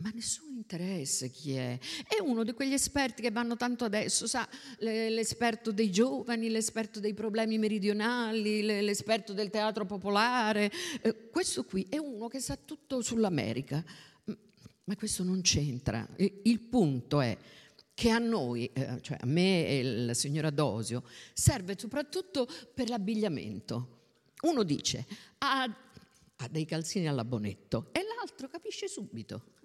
Ma nessun interesse chi è. È uno di quegli esperti che vanno tanto adesso, sa, l'esperto dei giovani, l'esperto dei problemi meridionali, l'esperto del teatro popolare. Eh, questo qui è uno che sa tutto sull'America. Ma questo non c'entra. Il punto è che a noi, eh, cioè a me e la signora Dosio, serve soprattutto per l'abbigliamento. Uno dice ha, ha dei calzini all'abbonetto e l'altro capisce subito.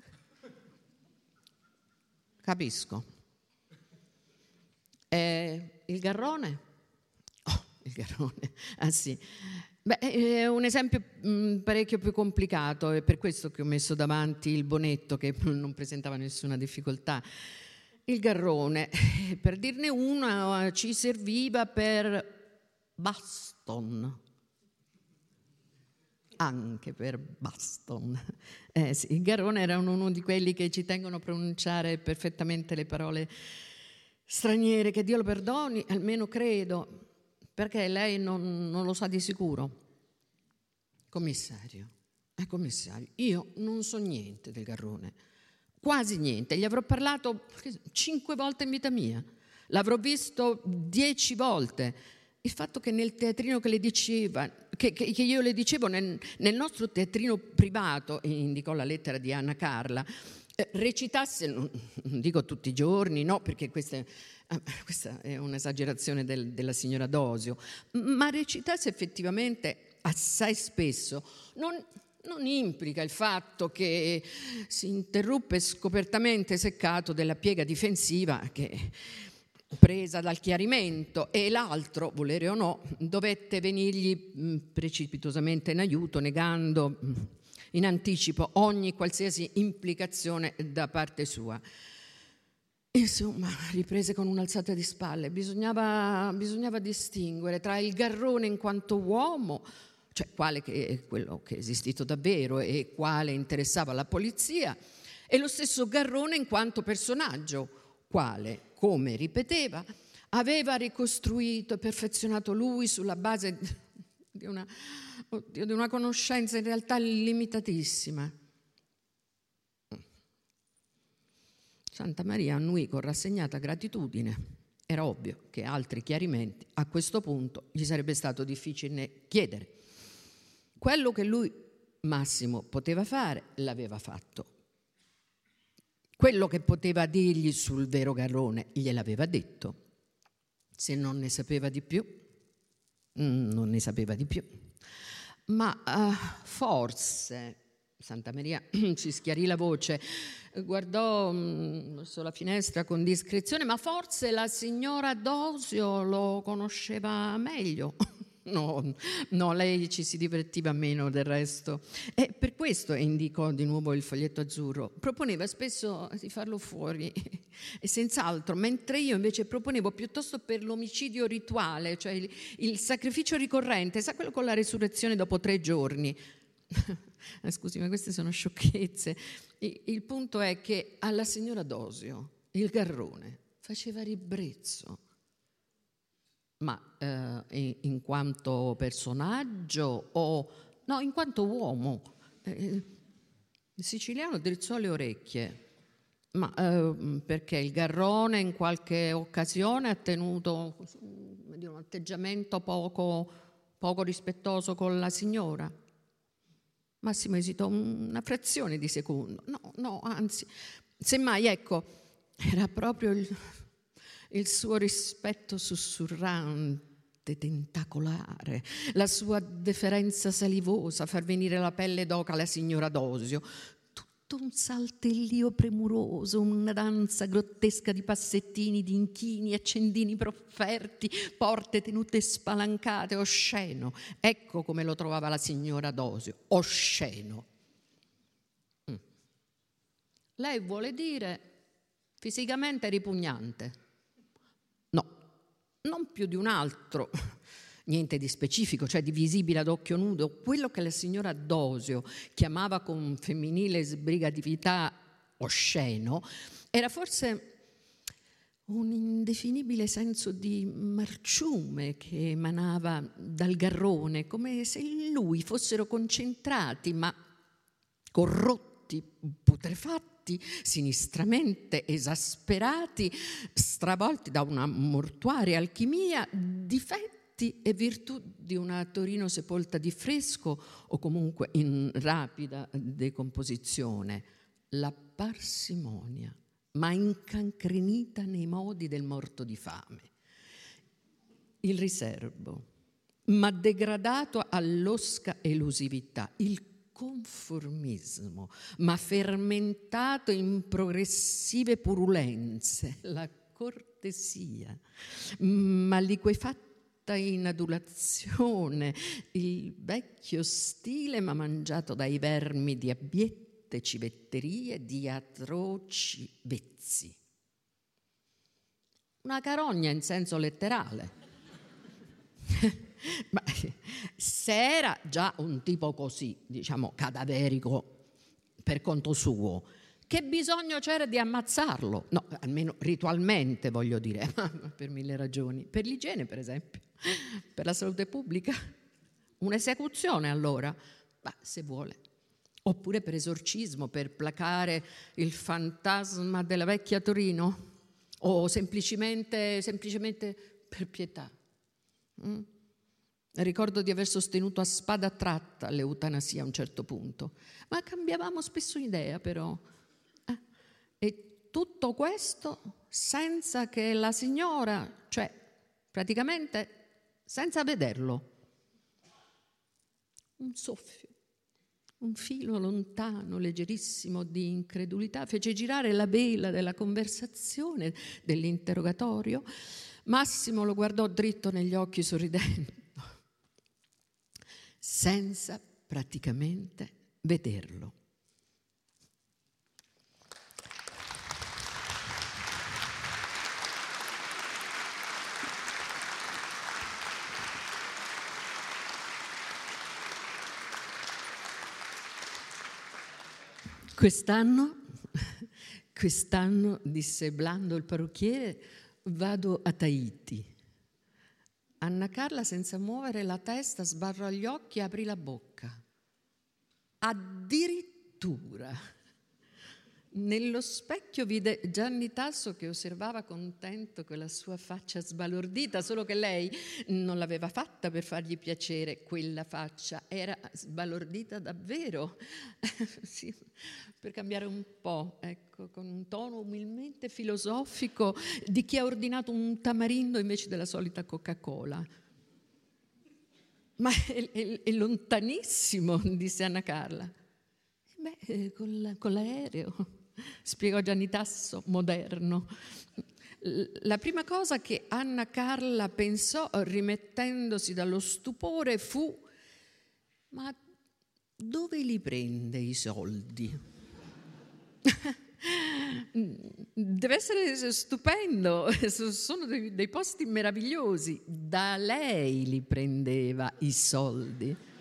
Capisco. E il garrone? Oh, il garrone, ah sì. Beh, è un esempio mm, parecchio più complicato, è per questo che ho messo davanti il bonetto che non presentava nessuna difficoltà il garrone, per dirne una, ci serviva per baston, anche per baston. Eh sì, il garrone era uno di quelli che ci tengono a pronunciare perfettamente le parole straniere, che Dio lo perdoni, almeno credo, perché lei non, non lo sa di sicuro. Commissario, eh, commissario, io non so niente del garrone quasi niente. Gli avrò parlato cinque volte in vita mia, l'avrò visto dieci volte. Il fatto che nel teatrino che, le diceva, che, che, io le dicevo, nel, nel, nostro teatrino privato, indicò la lettera di Anna Carla, eh, recitasse, non, dico tutti i giorni, no, perché questa ah, questa è un'esagerazione del, della signora Dosio, ma recitasse effettivamente assai spesso. Non, non implica il fatto che si interruppe scopertamente seccato della piega difensiva che presa dal chiarimento e l'altro, volere o no, dovette venirgli mm, precipitosamente in aiuto, negando mm, in anticipo ogni qualsiasi implicazione da parte sua. Insomma, riprese con un'alzata di spalle. Bisognava, bisognava distinguere tra il garrone in quanto uomo, cioè quale che è quello che è esistito davvero e quale interessava la polizia, e lo stesso garrone in quanto personaggio, quale, come ripeteva, aveva ricostruito e perfezionato lui sulla base di una, oddio, di una conoscenza in realtà limitatissima Santa Maria annui con rassegnata gratitudine. Era ovvio che altri chiarimenti a questo punto gli sarebbe stato difficile chiedere. Quello che lui, Massimo, poteva fare, l'aveva fatto. Quello che poteva dirgli sul vero Garrone gliel'aveva detto. Se non ne sapeva di più, mm, non ne sapeva di più. Ma uh, forse Santa Maria ci schiarì la voce, guardò mm, verso la finestra con discrezione, ma forse la signora Dosio lo conosceva meglio. No, no, lei ci si divertiva meno del resto. E per questo indicò di nuovo il foglietto azzurro. Proponeva spesso di farlo fuori e senz'altro, mentre io invece proponevo piuttosto per l'omicidio rituale, cioè il, il sacrificio ricorrente, sa quello con la resurrezione dopo tre giorni. Eh, scusi, ma queste sono sciocchezze. Il punto è che alla signora Dosio il garrone faceva ribrezzo, ma eh, in quanto personaggio o no, in quanto uomo. Eh, il siciliano drizzò le orecchie, ma eh, perché il garrone in qualche occasione ha tenuto un atteggiamento poco, poco rispettoso con la signora? Massimo esitò una frazione di secondo. No, no, anzi, semmai, ecco, era proprio il, il suo rispetto sussurrante, tentacolare, la sua deferenza salivosa, far venire la pelle d'oca alla signora Dosio, tutto un saltellio premuroso, una danza grottesca di passettini, di inchini, accendini profferti, porte tenute spalancate, osceno. Ecco come lo trovava la signora Dosio, osceno. Mm. Lei vuole dire fisicamente ripugnante? No, non più di un altro niente di specifico, cioè di visibile ad occhio nudo, quello che la signora Dosio chiamava con femminile sbrigatività osceno, era forse un indefinibile senso di marciume che emanava dal garrone, come se in lui fossero concentrati, ma corrotti, putrefatti, sinistramente esasperati, stravolti da una mortuaria alchimia, difetti e virtù di una Torino sepolta di fresco o comunque in rapida decomposizione, la parsimonia, ma incancrenita nei modi del morto di fame, il riservo, ma degradato all'osca elusività, il conformismo, ma fermentato in progressive purulenze, la cortesia, ma liquefatto in adulazione, il vecchio stile ma mangiato dai vermi di abbiette civetterie, di atroci vezzi. Una carogna in senso letterale. ma se era già un tipo così, diciamo, cadaverico per conto suo, che bisogno c'era di ammazzarlo? No, almeno ritualmente voglio dire, per mille ragioni. Per l'igiene, per esempio, per la salute pubblica. Un'esecuzione allora, ma se vuole. Oppure per esorcismo, per placare il fantasma della vecchia Torino? O semplicemente, semplicemente per pietà? Mm? Ricordo di aver sostenuto a spada tratta l'eutanasia a un certo punto, ma cambiavamo spesso idea però. E tutto questo senza che la signora, cioè praticamente senza vederlo. Un soffio, un filo lontano, leggerissimo di incredulità, fece girare la vela della conversazione, dell'interrogatorio. Massimo lo guardò dritto negli occhi sorridendo, senza praticamente vederlo. Quest'anno, quest'anno, disse Blando il parrucchiere, vado a Tahiti. Anna Carla, senza muovere la testa, sbarrò gli occhi e aprì la bocca. Addirittura nello specchio vide Gianni Tasso che osservava contento quella sua faccia sbalordita, solo che lei non l'aveva fatta per fargli piacere, quella faccia era sbalordita davvero, sì, per cambiare un po', ecco, con un tono umilmente filosofico di chi ha ordinato un tamarindo invece della solita Coca-Cola. Ma è, è, è lontanissimo, disse Anna Carla. Beh, con, con l'aereo spiegò Gianni Tasso, moderno. La prima cosa che Anna Carla pensò, rimettendosi dallo stupore, fu: Ma dove li prende i soldi? Deve essere stupendo, sono dei posti meravigliosi. Da lei li prendeva i soldi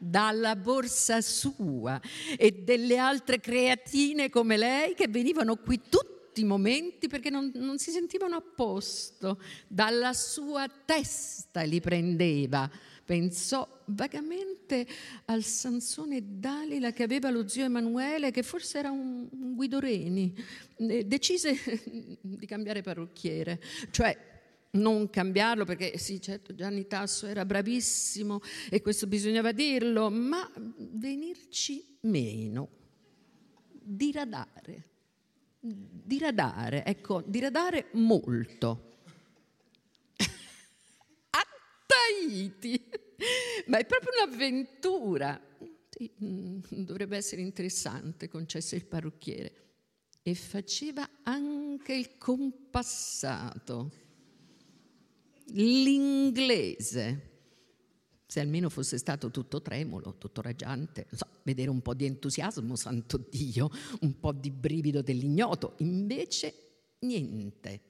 dalla borsa sua e delle altre creatine come lei che venivano qui tutti i momenti perché non, non si sentivano a posto. Dalla sua testa li prendeva. Pensò vagamente al Sansone Dalila che aveva lo zio Emanuele, che forse era un, un Guido Reni. Decise di cambiare parrucchiere, cioè non cambiarlo perché sì, certo Gianni Tasso era bravissimo e questo bisognava dirlo, ma venirci meno, diradare, diradare, ecco, diradare molto. A Tahiti, ma è proprio un'avventura. Mm, dovrebbe essere interessante, concesse il parrucchiere. E faceva anche il compassato l'inglese. Se almeno fosse stato tutto tremolo, tutto raggiante, so, vedere un po' di entusiasmo, santo Dio, un po' di brivido dell'ignoto. Invece niente.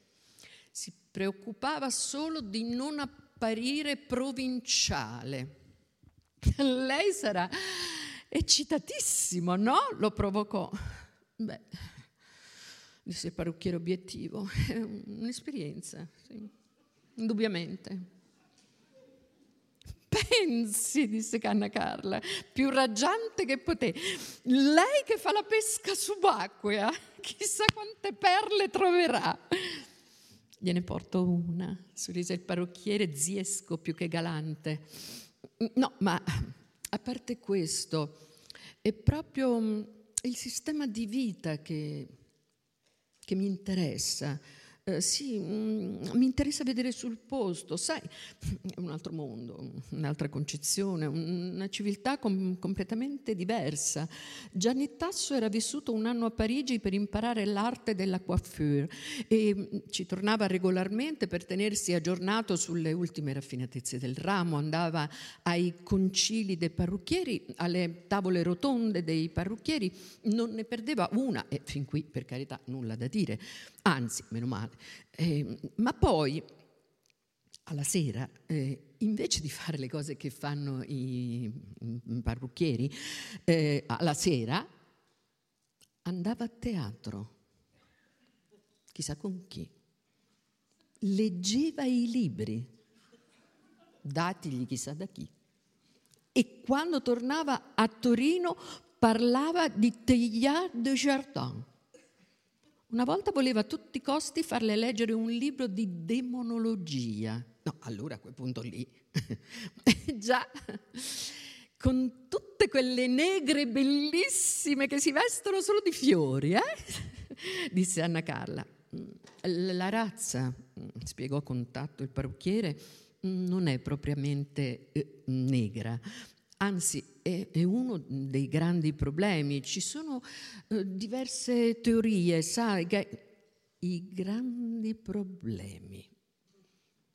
Si preoccupava solo di non apparire provinciale. Lei sarà eccitatissimo, no? Lo provocò. Beh, disse il parrucchiere obiettivo, è un'esperienza, sì indubbiamente. Pensi, disse Canna Carla, più raggiante che poté. Lei che fa la pesca subacquea, chissà quante perle troverà. Gliene porto una, sorrise il parrucchiere, ziesco più che galante. No, ma a parte questo, è proprio mm, il sistema di vita che, che mi interessa eh, sì, mm, mi interessa vedere sul posto, sai, è un altro mondo, un'altra concezione, una civiltà com- completamente diversa. Gianni Tasso era vissuto un anno a Parigi per imparare l'arte della coiffure e mm, ci tornava regolarmente per tenersi aggiornato sulle ultime raffinatezze del ramo, andava ai concili dei parrucchieri, alle tavole rotonde dei parrucchieri, non ne perdeva una e fin qui per carità nulla da dire, anzi, meno male. Eh, ma poi, alla sera, eh, invece di fare le cose che fanno i, parrucchieri, eh, alla sera andava a teatro, chissà con chi, leggeva i libri, datigli chissà da chi, e quando tornava a Torino parlava di Teilhard de Jardin una volta voleva a tutti i costi farle leggere un libro di demonologia. No, allora a quel punto lì, già, con tutte quelle negre bellissime che si vestono solo di fiori, eh? disse Anna Carla. La razza, spiegò a contatto il parrucchiere, non è propriamente eh, negra, Anzi, è, è uno dei grandi problemi. Ci sono eh, diverse teorie, sai, i grandi problemi.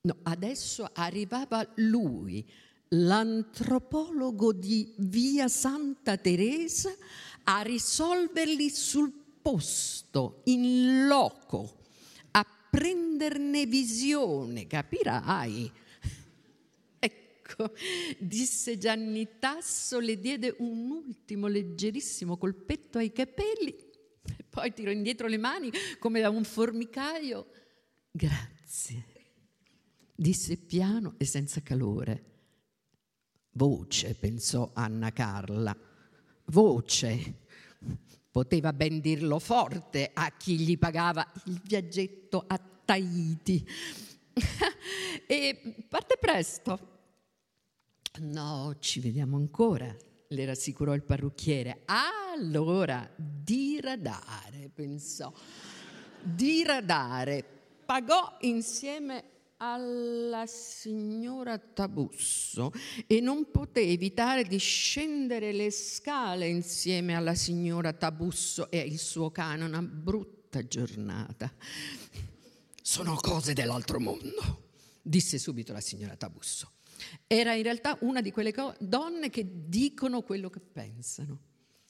No, adesso arrivava lui, l'antropologo di via Santa Teresa, a risolverli sul posto, in loco, a prenderne visione, capirai. Ecco, disse Gianni Tasso, le diede un ultimo leggerissimo colpetto ai capelli poi tirò indietro le mani come da un formicaio. Grazie, disse piano e senza calore. Voce, pensò Anna Carla. Voce. Poteva ben dirlo forte a chi gli pagava il viaggetto a Tahiti. e parte presto. No, ci vediamo ancora le rassicurò il parrucchiere. Allora, diradare, pensò. Diradare. Pagò insieme alla signora Tabusso e non poté evitare di scendere le scale insieme alla signora Tabusso e il suo cane, una brutta giornata. Sono cose dell'altro mondo, disse subito la signora Tabusso. Era in realtà una di quelle donne che dicono quello che pensano,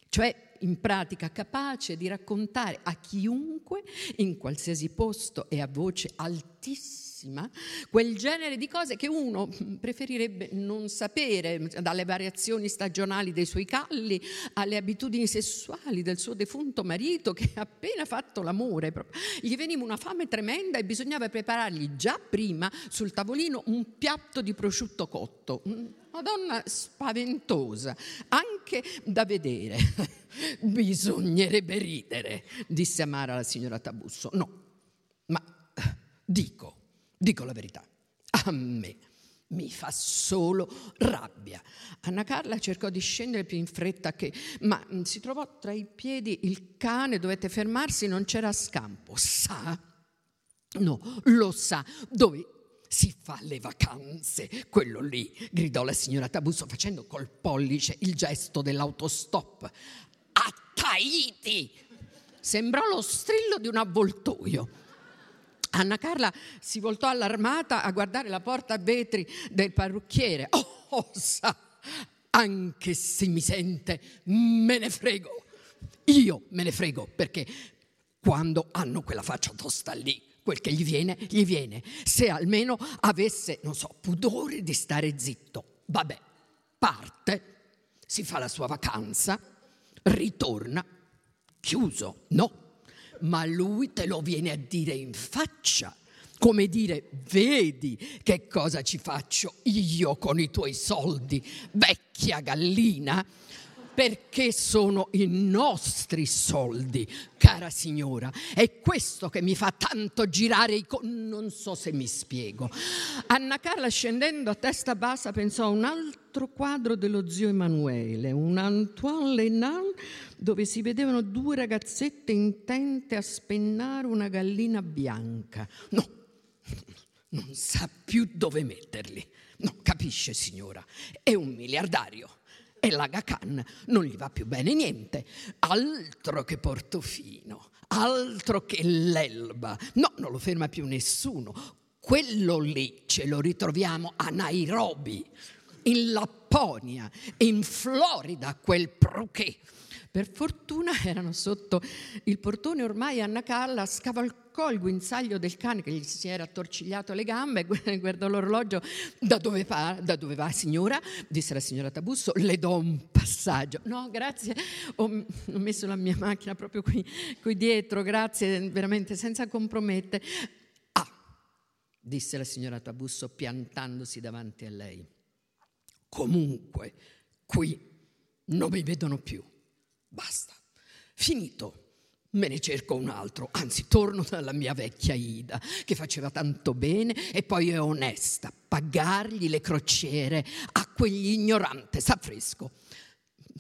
cioè in pratica capace di raccontare a chiunque, in qualsiasi posto e a voce altissima, quel genere di cose che uno preferirebbe non sapere, dalle variazioni stagionali dei suoi calli alle abitudini sessuali del suo defunto marito che ha appena fatto l'amore. Gli veniva una fame tremenda e bisognava preparargli già prima sul tavolino un piatto di prosciutto cotto. Una donna spaventosa, anche da vedere. Bisognerebbe ridere, disse Amara la signora Tabusso. No, ma dico, dico la verità. A me mi fa solo rabbia. Anna Carla cercò di scendere più in fretta che, ma si trovò tra i piedi il cane, dovette fermarsi, non c'era scampo. Sa? No, lo sa. Dove si fa le vacanze, quello lì, gridò la signora Tabusso facendo col pollice il gesto dell'autostop. A Tahiti! Sembrò lo strillo di un avvoltoio. Anna Carla si voltò allarmata a guardare la porta a vetri del parrucchiere. Oh, oh sa, anche se mi sente, me ne frego. Io me ne frego perché quando hanno quella faccia tosta lì, quel che gli viene, gli viene. Se almeno avesse, non so, pudore di stare zitto. Vabbè, parte, si fa la sua vacanza, ritorna, chiuso, no. Ma lui te lo viene a dire in faccia, come dire, vedi che cosa ci faccio io con i tuoi soldi, vecchia gallina perché sono i nostri soldi, cara signora. È questo che mi fa tanto girare i... Co- non so se mi spiego. Anna Carla scendendo a testa bassa pensò a un altro quadro dello zio Emanuele, un Antoine Lenan dove si vedevano due ragazzette intente a spennare una gallina bianca. No, non sa più dove metterli. No, capisce signora, è un miliardario e l'Aga Khan non gli va più bene niente. Altro che Portofino, altro che l'Elba. No, non lo ferma più nessuno. Quello lì ce lo ritroviamo a Nairobi, in Lapponia, in Florida, quel proché. Per fortuna erano sotto il portone ormai Anna Carla scavalcò il guinzaglio del cane che gli si era attorcigliato le gambe, guardò l'orologio, da dove, va, da dove va signora? Disse la signora Tabusso, le do un passaggio. No, grazie, ho, ho messo la mia macchina proprio qui, qui dietro, grazie, veramente senza compromettere. Ah, disse la signora Tabusso piantandosi davanti a lei. Comunque, qui non mi vedono più. Basta, finito. Me ne cerco un altro, anzi torno dalla mia vecchia Ida, che faceva tanto bene e poi è onesta. Pagargli le crociere a quegli ignoranti, sa fresco.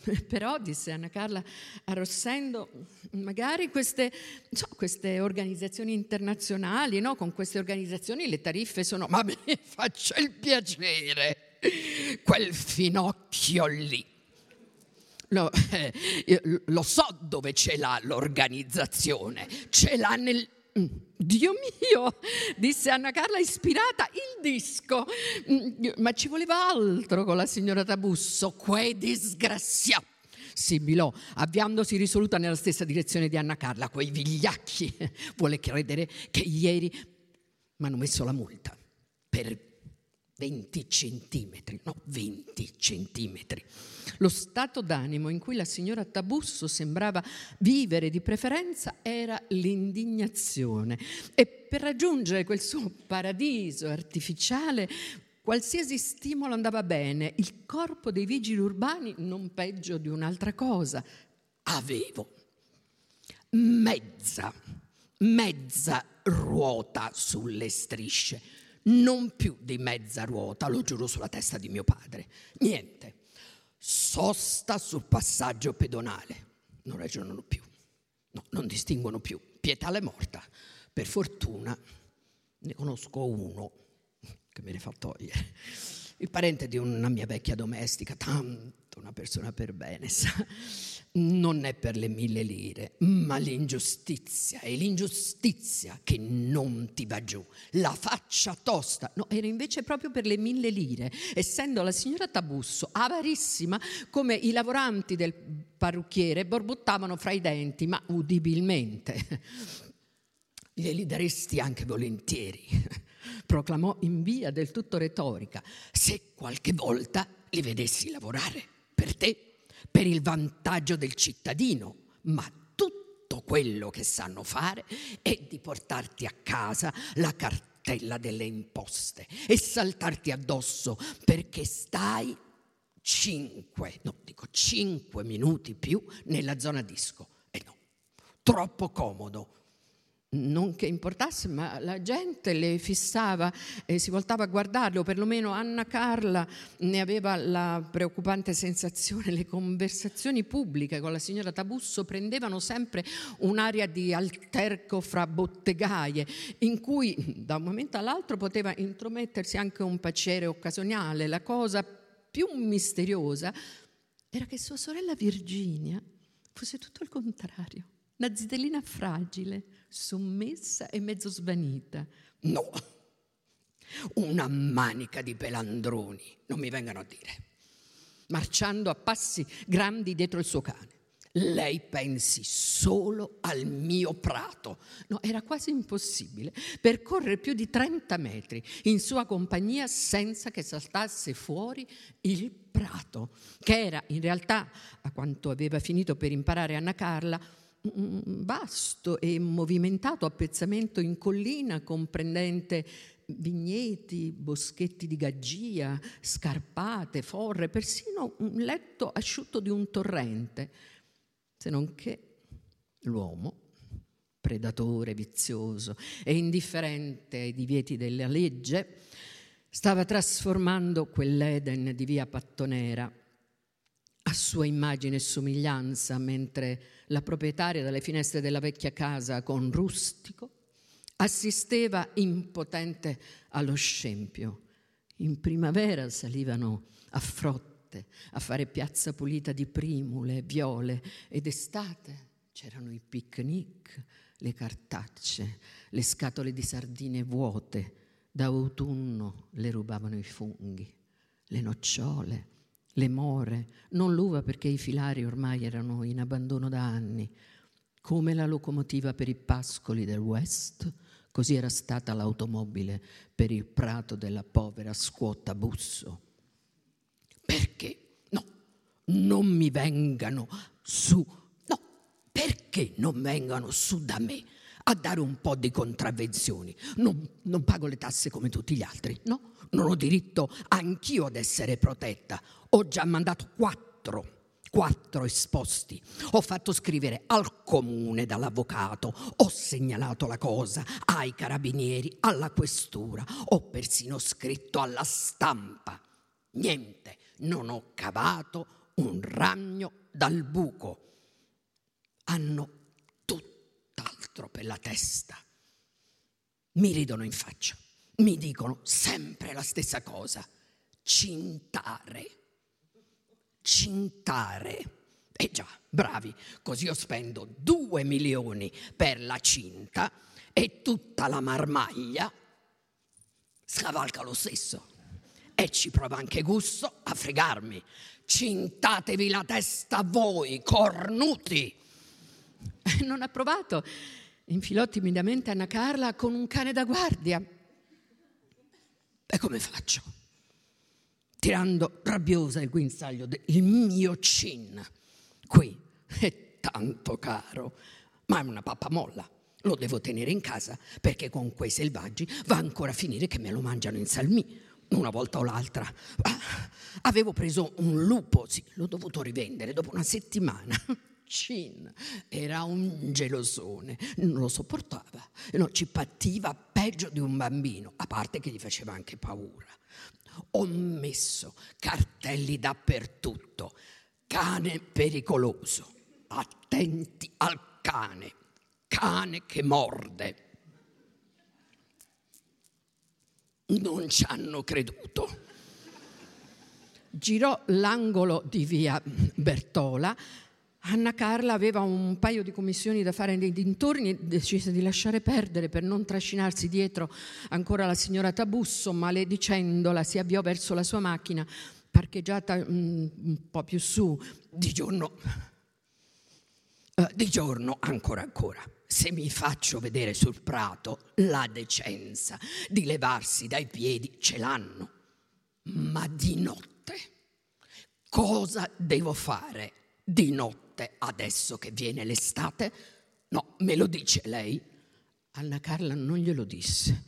Però, disse Anna Carla, arrossendo, magari queste, so, queste organizzazioni internazionali, no? con queste organizzazioni le tariffe sono, ma mi faccia il piacere, quel finocchio Chiolli. No, eh, lo so dove ce l'ha l'organizzazione, ce l'ha nel... Mm, Dio mio, disse Anna Carla ispirata, il disco. Mm, ma ci voleva altro con la signora Tabusso, quei disgraziati sibilò, avviandosi risoluta nella stessa direzione di Anna Carla. Quei vigliacchi vuole credere che ieri mi hanno messo la multa per 20 centimetri, no, 20 centimetri. Lo stato d'animo in cui la signora Tabusso sembrava vivere di preferenza era l'indignazione e per raggiungere quel suo paradiso artificiale qualsiasi stimolo andava bene. Il corpo dei vigili urbani non peggio di un'altra cosa. Avevo mezza, mezza ruota sulle strisce non più di mezza ruota, lo giuro sulla testa di mio padre. Niente. Sosta sul passaggio pedonale. Non ragionano più. No, non distinguono più. Pietà è morta. Per fortuna ne conosco uno che me ne fa togliere. Il parente di una mia vecchia domestica, tanto una persona per bene, sa non è per le mille lire, ma l'ingiustizia, è l'ingiustizia che non ti va giù, la faccia tosta. No, era invece proprio per le mille lire, essendo la signora Tabusso avarissima come i lavoranti del parrucchiere borbottavano fra i denti, ma udibilmente. Glieli daresti anche volentieri, proclamò in via del tutto retorica, se qualche volta li vedessi lavorare per te per il vantaggio del cittadino, ma tutto quello che sanno fare è di portarti a casa la cartella delle imposte e saltarti addosso perché stai cinque, no, dico cinque minuti più nella zona disco. E no, troppo comodo non che importasse, ma la gente le fissava e si voltava a guardarle, o perlomeno Anna Carla ne aveva la preoccupante sensazione, le conversazioni pubbliche con la signora Tabusso prendevano sempre un'aria di alterco fra bottegaie, in cui da un momento all'altro poteva intromettersi anche un piacere occasionale. La cosa più misteriosa era che sua sorella Virginia fosse tutto il contrario, una zitellina fragile sommessa e mezzo svanita. No, una manica di pelandroni, non mi vengano a dire, marciando a passi grandi dietro il suo cane. Lei pensi solo al mio prato. No, era quasi impossibile percorrere più di 30 metri in sua compagnia senza che saltasse fuori il prato, che era in realtà, a quanto aveva finito per imparare Anna Carla, vasto e movimentato appezzamento in collina comprendente vigneti, boschetti di gaggia, scarpate, forre, persino un letto asciutto di un torrente, se non che l'uomo, predatore vizioso e indifferente ai divieti della legge, stava trasformando quell'Eden di via Pattonera a sua immagine e somiglianza, mentre la proprietaria dalle finestre della vecchia casa con rustico assisteva impotente allo scempio. In primavera salivano a frotte a fare piazza pulita di primule, viole ed estate c'erano i picnic, le cartacce, le scatole di sardine vuote, da autunno le rubavano i funghi, le nocciole, le more, non l'uva perché i filari ormai erano in abbandono da anni. Come la locomotiva per i pascoli del West, così era stata l'automobile per il prato della povera scuotta busso. Perché? No, non mi vengano su. No, perché non vengano su da me a dare un po' di contravvenzioni? Non, non pago le tasse come tutti gli altri, no? Non ho diritto anch'io ad essere protetta. Ho già mandato quattro, quattro esposti. Ho fatto scrivere al comune dall'avvocato, ho segnalato la cosa ai carabinieri, alla questura, ho persino scritto alla stampa. Niente, non ho cavato un ragno dal buco. Hanno tutt'altro per la testa. Mi ridono in faccia, mi dicono sempre la stessa cosa, cintare cintare. E già, bravi, così io spendo due milioni per la cinta e tutta la marmaglia scavalca lo stesso. E ci prova anche gusto a fregarmi. Cintatevi la testa voi, cornuti! Non ha provato. Infilò timidamente Anna Carla con un cane da guardia. E come faccio? Tirando rabbiosa il guinzaglio del mio cin. Qui è tanto caro, ma è una pappamolla. Lo devo tenere in casa perché con quei selvaggi va ancora a finire che me lo mangiano in salmì una volta o l'altra. Ah, avevo preso un lupo, sì, l'ho dovuto rivendere dopo una settimana. Cin era un gelosone, non lo sopportava, no, ci pattiva peggio di un bambino, a parte che gli faceva anche paura. Ho messo cartelli dappertutto, cane pericoloso, attenti al cane, cane che morde. Non ci hanno creduto. Girò l'angolo di via Bertola. Anna Carla aveva un paio di commissioni da fare nei dintorni e decise di lasciare perdere per non trascinarsi dietro ancora la signora Tabusso, maledicendola si avviò verso la sua macchina parcheggiata mm, un po' più su, di giorno, uh, di giorno ancora ancora se mi faccio vedere sul prato, la decenza di levarsi dai piedi ce l'hanno. Ma di notte, cosa devo fare di notte adesso che viene l'estate? No, me lo dice lei. Anna Carla non glielo disse.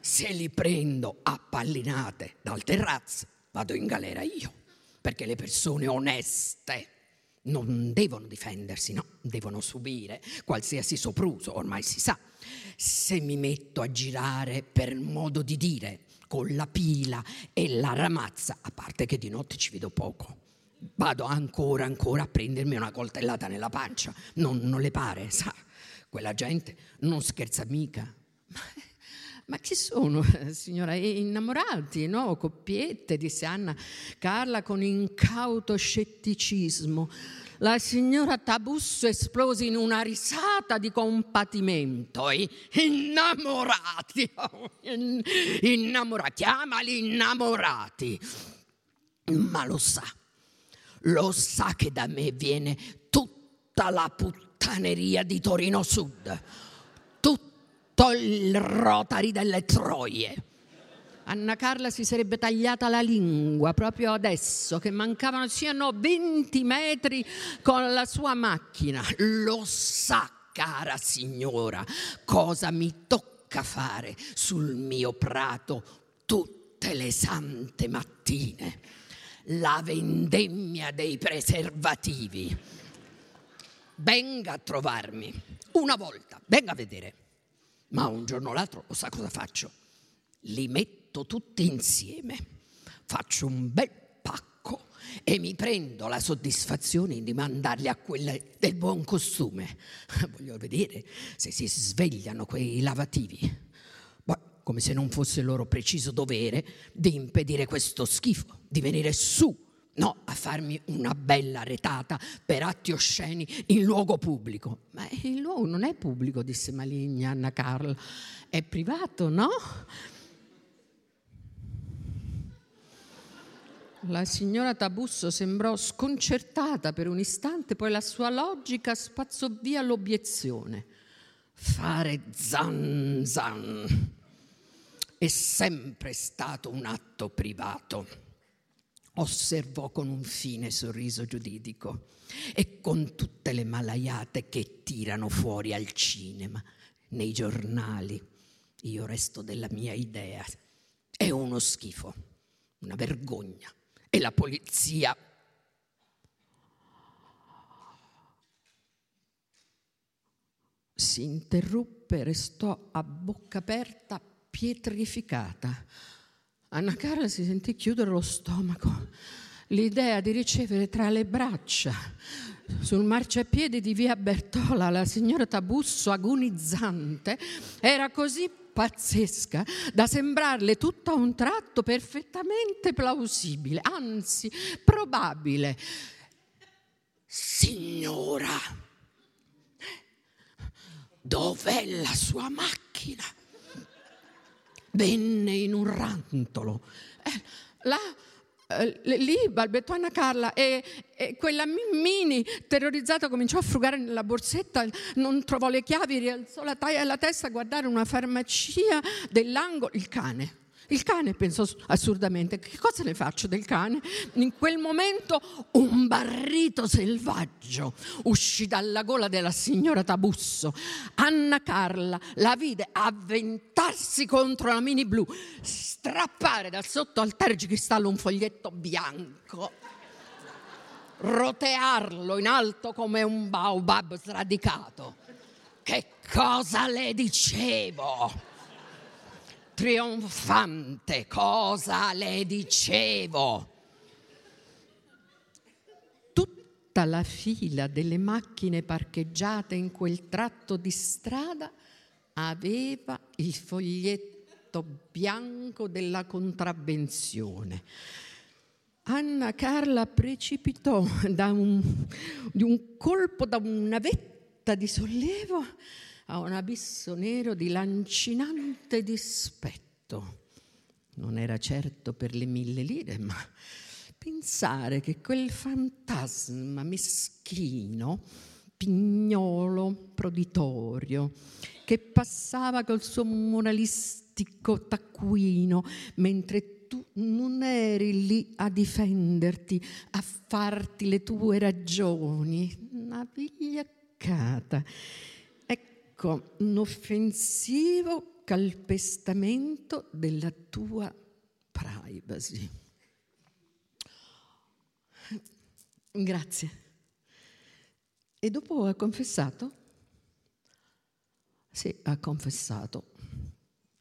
Se li prendo a pallinate dal terrazzo, vado in galera io, perché le persone oneste non devono difendersi, no, devono subire qualsiasi sopruso, ormai si sa. Se mi metto a girare per modo di dire con la pila e la ramazza, a parte che di notte ci vedo poco, vado ancora ancora a prendermi una coltellata nella pancia, non, non le pare, sa, quella gente non scherza mica. Ma chi sono, signora? Innamorati, no? Coppiette, disse Anna Carla con incauto scetticismo. La signora Tabusso esplose in una risata di compatimento. Innamorati, innamorati, chiamali innamorati. Ma lo sa, lo sa che da me viene tutta la puttaneria di Torino Sud tutto il Rotary delle Troie. Anna Carla si sarebbe tagliata la lingua proprio adesso, che mancavano siano 20 metri con la sua macchina. Lo sa, cara signora, cosa mi tocca fare sul mio prato tutte le sante mattine. La vendemmia dei preservativi. Venga a trovarmi una volta, venga a vedere. Ma un giorno o l'altro, lo sa cosa faccio? Li metto tutti insieme, faccio un bel pacco e mi prendo la soddisfazione di mandarli a quelle del buon costume. Voglio vedere se si svegliano quei lavativi. Come se non fosse il loro preciso dovere di impedire questo schifo, di venire su No, a farmi una bella retata per atti osceni in luogo pubblico. Ma il luogo non è pubblico, disse maligna Anna Carla, è privato, no? La signora Tabusso sembrò sconcertata per un istante, poi la sua logica spazzò via l'obiezione. Fare zan zan è sempre stato un atto privato osservò con un fine sorriso giuridico e con tutte le malaiate che tirano fuori al cinema, nei giornali. Io resto della mia idea. È uno schifo, una vergogna. E la polizia si interruppe, restò a bocca aperta, pietrificata. Anna Carla si sentì chiudere lo stomaco. L'idea di ricevere tra le braccia sul marciapiede di via Bertola la signora Tabusso agonizzante era così pazzesca da sembrarle tutto a un tratto perfettamente plausibile, anzi probabile. Signora, dov'è la sua macchina? Venne in un rantolo. Eh, la eh, lì balbettò Anna Carla e, e, quella Mini terrorizzata cominciò a frugare nella borsetta, non trovò le chiavi, rialzò la, taglia, la testa a guardare una farmacia dell'angolo, il cane. Il cane pensò assurdamente, che cosa ne faccio del cane? In quel momento un barrito selvaggio uscì dalla gola della signora Tabusso. Anna Carla la vide avventarsi contro la mini blu, strappare dal sotto al tergicristallo un foglietto bianco, rotearlo in alto come un baobab sradicato. Che cosa le dicevo? Trionfante cosa le dicevo. Tutta la fila delle macchine parcheggiate in quel tratto di strada aveva il foglietto bianco della contravvenzione. Anna Carla precipitò un, di un colpo, da una vetta di sollievo a un abisso nero di lancinante dispetto. Non era certo per le mille lire, ma pensare che quel fantasma meschino, pignolo, proditorio, che passava col suo moralistico taccuino mentre tu non eri lì a difenderti, a farti le tue ragioni, una vigliaccata ecco un offensivo calpestamento della tua privacy. Grazie. E dopo ha confessato? Sì, ha confessato.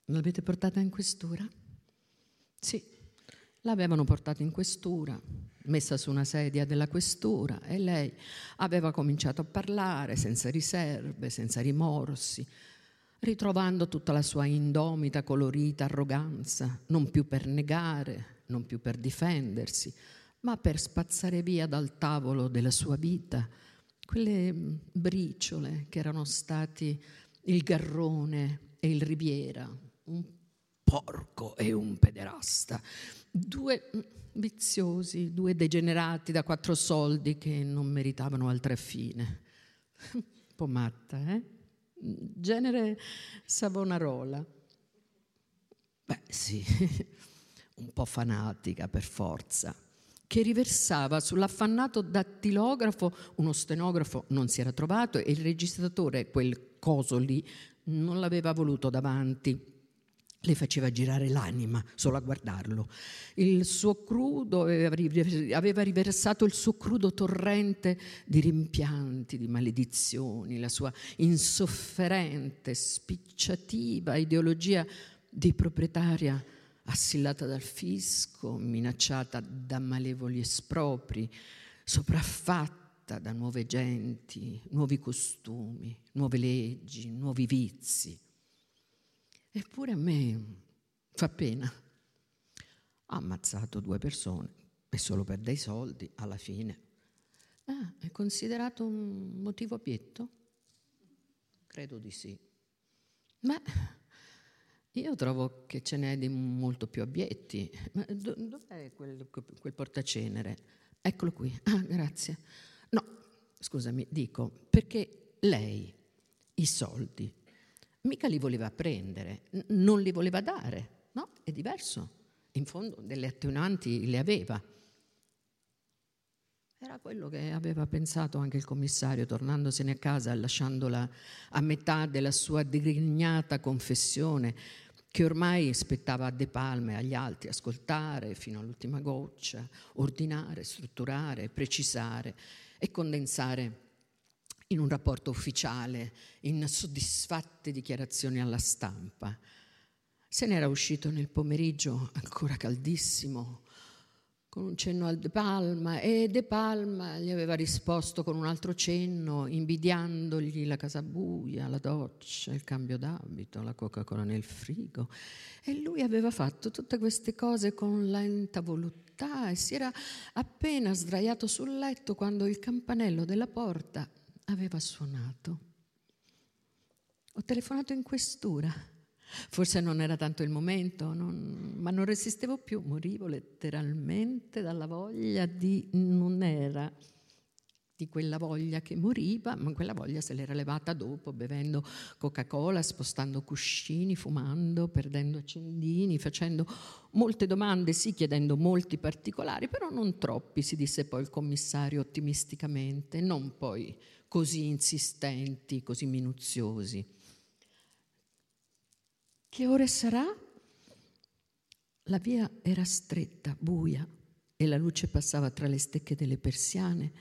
L'avete portata in questura? Sì, l'avevano portata in questura messa su una sedia della questura e lei aveva cominciato a parlare senza riserve, senza rimorsi, ritrovando tutta la sua indomita, colorita arroganza, non più per negare, non più per difendersi, ma per spazzare via dal tavolo della sua vita quelle briciole che erano stati il Garrone e il Riviera, un porco e un pederasta, due viziosi, due degenerati da quattro soldi che non meritavano altra fine. Un po' matta, eh? Genere Savonarola. Beh, sì, un po' fanatica per forza, che riversava sull'affannato dattilografo, uno stenografo non si era trovato e il registratore, quel coso lì, non l'aveva voluto davanti le faceva girare l'anima solo a guardarlo. Il suo crudo aveva riversato il suo crudo torrente di rimpianti, di maledizioni, la sua insofferente, spicciativa ideologia di proprietaria assillata dal fisco, minacciata da malevoli espropri, sopraffatta da nuove genti, nuovi costumi, nuove leggi, nuovi vizi Eppure a me fa pena. Ha ammazzato due persone e solo per dei soldi alla fine. Ah, è considerato un motivo obietto? Credo di sì. Ma io trovo che ce n'è di molto più obietti. Ma dov'è quel, quel portacenere? Eccolo qui. Ah, grazie. No, scusami, dico, perché lei i soldi mica li voleva prendere, non li voleva dare, no? È diverso. In fondo delle attenuanti le aveva. Era quello che aveva pensato anche il commissario tornandosene a casa, lasciandola a metà della sua digrignata confessione, che ormai spettava a De Palme agli altri ascoltare fino all'ultima goccia, ordinare, strutturare, precisare e condensare in un rapporto ufficiale, in soddisfatte dichiarazioni alla stampa. Se n'era uscito nel pomeriggio ancora caldissimo, con un cenno al De Palma e De Palma gli aveva risposto con un altro cenno, invidiandogli la casa buia, la doccia, il cambio d'abito, la Coca-Cola nel frigo. E lui aveva fatto tutte queste cose con lenta voluttà e si era appena sdraiato sul letto quando il campanello della porta aveva suonato. Ho telefonato in questura Forse non era tanto il momento, non, ma non resistevo più, morivo letteralmente dalla voglia di... non era di quella voglia che moriva, ma quella voglia se l'era levata dopo, bevendo Coca-Cola, spostando cuscini, fumando, perdendo accendini, facendo molte domande, sì, chiedendo molti particolari, però non troppi, si disse poi il commissario ottimisticamente, non poi così insistenti, così minuziosi. Che ore sarà? La via era stretta, buia, e la luce passava tra le stecche delle persiane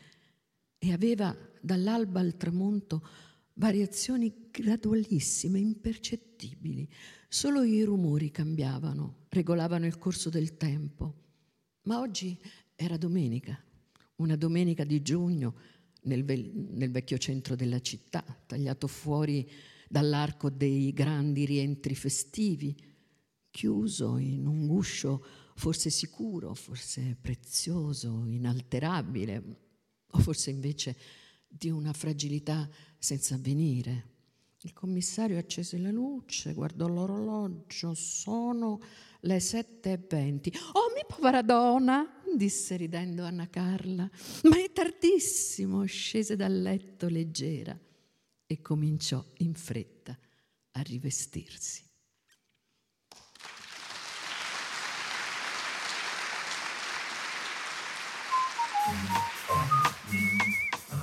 e aveva dall'alba al tramonto variazioni gradualissime, impercettibili. Solo i rumori cambiavano, regolavano il corso del tempo. Ma oggi era domenica, una domenica di giugno nel, ve- nel vecchio centro della città, tagliato fuori dall'arco dei grandi rientri festivi, chiuso in un guscio forse sicuro, forse prezioso, inalterabile, o forse invece di una fragilità senza avvenire. Il commissario accese la luce, guardò l'orologio, sono le sette e venti. Oh, mi povera donna, disse ridendo Anna Carla, ma è tardissimo, scese dal letto leggera e cominciò in fretta a rivestirsi.